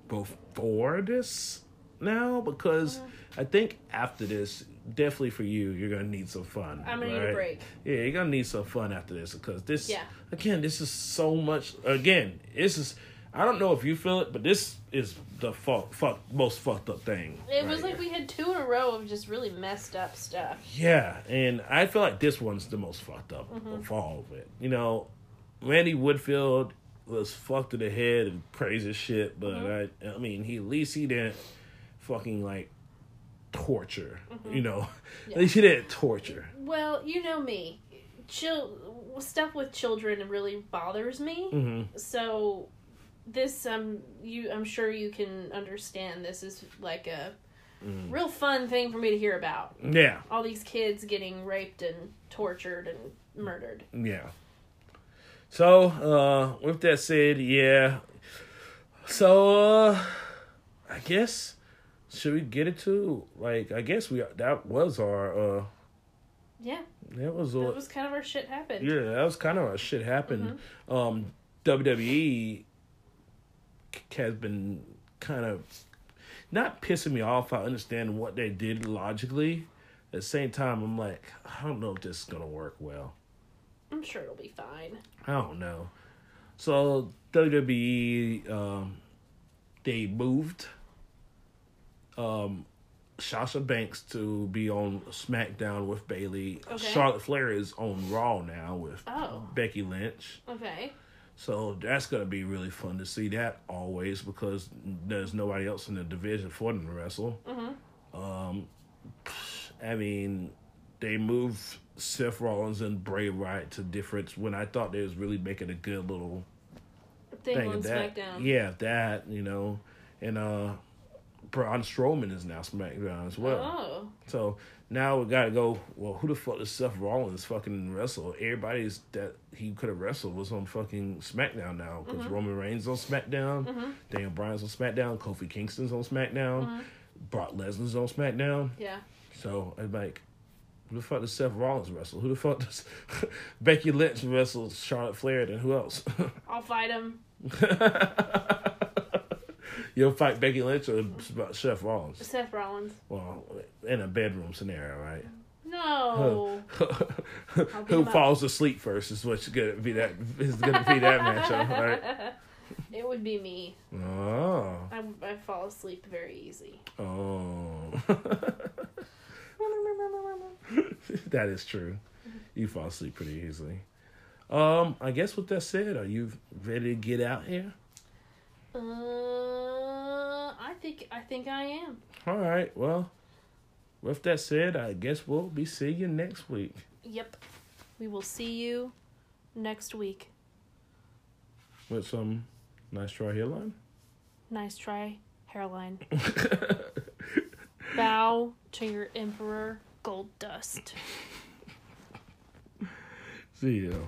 before this now because I think after this, definitely for you, you're gonna need some fun. I'm gonna need a break. Yeah, you're gonna need some fun after this because this, Yeah. again, this is so much. Again, this is. I don't know if you feel it, but this is the fuck, fuck most fucked up thing. It was like here. we had two in a row of just really messed up stuff. Yeah, and I feel like this one's the most fucked up Mm-hmm. of all of it. You know, Randy Woodfield was fucked in the head and crazy shit, but Mm-hmm. I, I mean, he at least he didn't fucking like torture. Mm-hmm. You know, at least he didn't torture. Well, you know me. Chil- stuff with children really bothers me. hmm So this um you I'm sure you can understand this is like a Mm. real fun thing for me to hear about. Yeah, All these kids getting raped and tortured and murdered. yeah. So, uh, with that said, yeah. So, uh, I guess should we get it to like? I guess we that was our uh Yeah, that was that was kind of our shit happened. Yeah, that was kind of our shit happened. Um, WWE has been kind of not pissing me off. I understand what they did logically. At the same time, I'm like, I don't know if this is gonna work well. I'm sure it'll be fine. I don't know. So WWE, um, they moved um, Sasha Banks to be on SmackDown with Bayley. Okay. Charlotte Flair is on Raw now with Oh. Becky Lynch. Okay. So that's gonna be really fun to see that always because there's nobody else in the division for them to wrestle. Um, I mean, they moved Seth Rollins and Bray Wyatt to different when I thought they was really making a good little Thing, thing on that. SmackDown. Yeah, that you know, and uh, Braun Strowman is now SmackDown as well. Oh. So now we gotta go. Well, who the fuck does Seth Rollins fucking wrestle? Everybody's that he could have wrestled was on fucking SmackDown now because Mm-hmm. Roman Reigns on SmackDown, Daniel Bryan's on SmackDown, Kofi Kingston's on SmackDown, Mm-hmm. Brock Lesnar's on SmackDown. Yeah. So I'm like, who the fuck does Seth Rollins wrestle? Who the fuck does Becky Lynch wrestle Charlotte Flair? Then who else? I'll fight him. You'll fight Becky Lynch or Seth Rollins? Seth Rollins. Well, in a bedroom scenario, right? No. Who falls asleep first is what's gonna be that is gonna be that matchup, right? It would be me. Oh, I, I fall asleep very easy. oh. that is true. You fall asleep pretty easily. Um, I guess with that said, are you ready to get out here? Uh, I think I think I am. All right. Well, with that said, I guess we'll be seeing you next week. Yep. We will see you next week. with some nice dry hairline. Nice try, hairline. Bow to your emperor, gold dust. See you.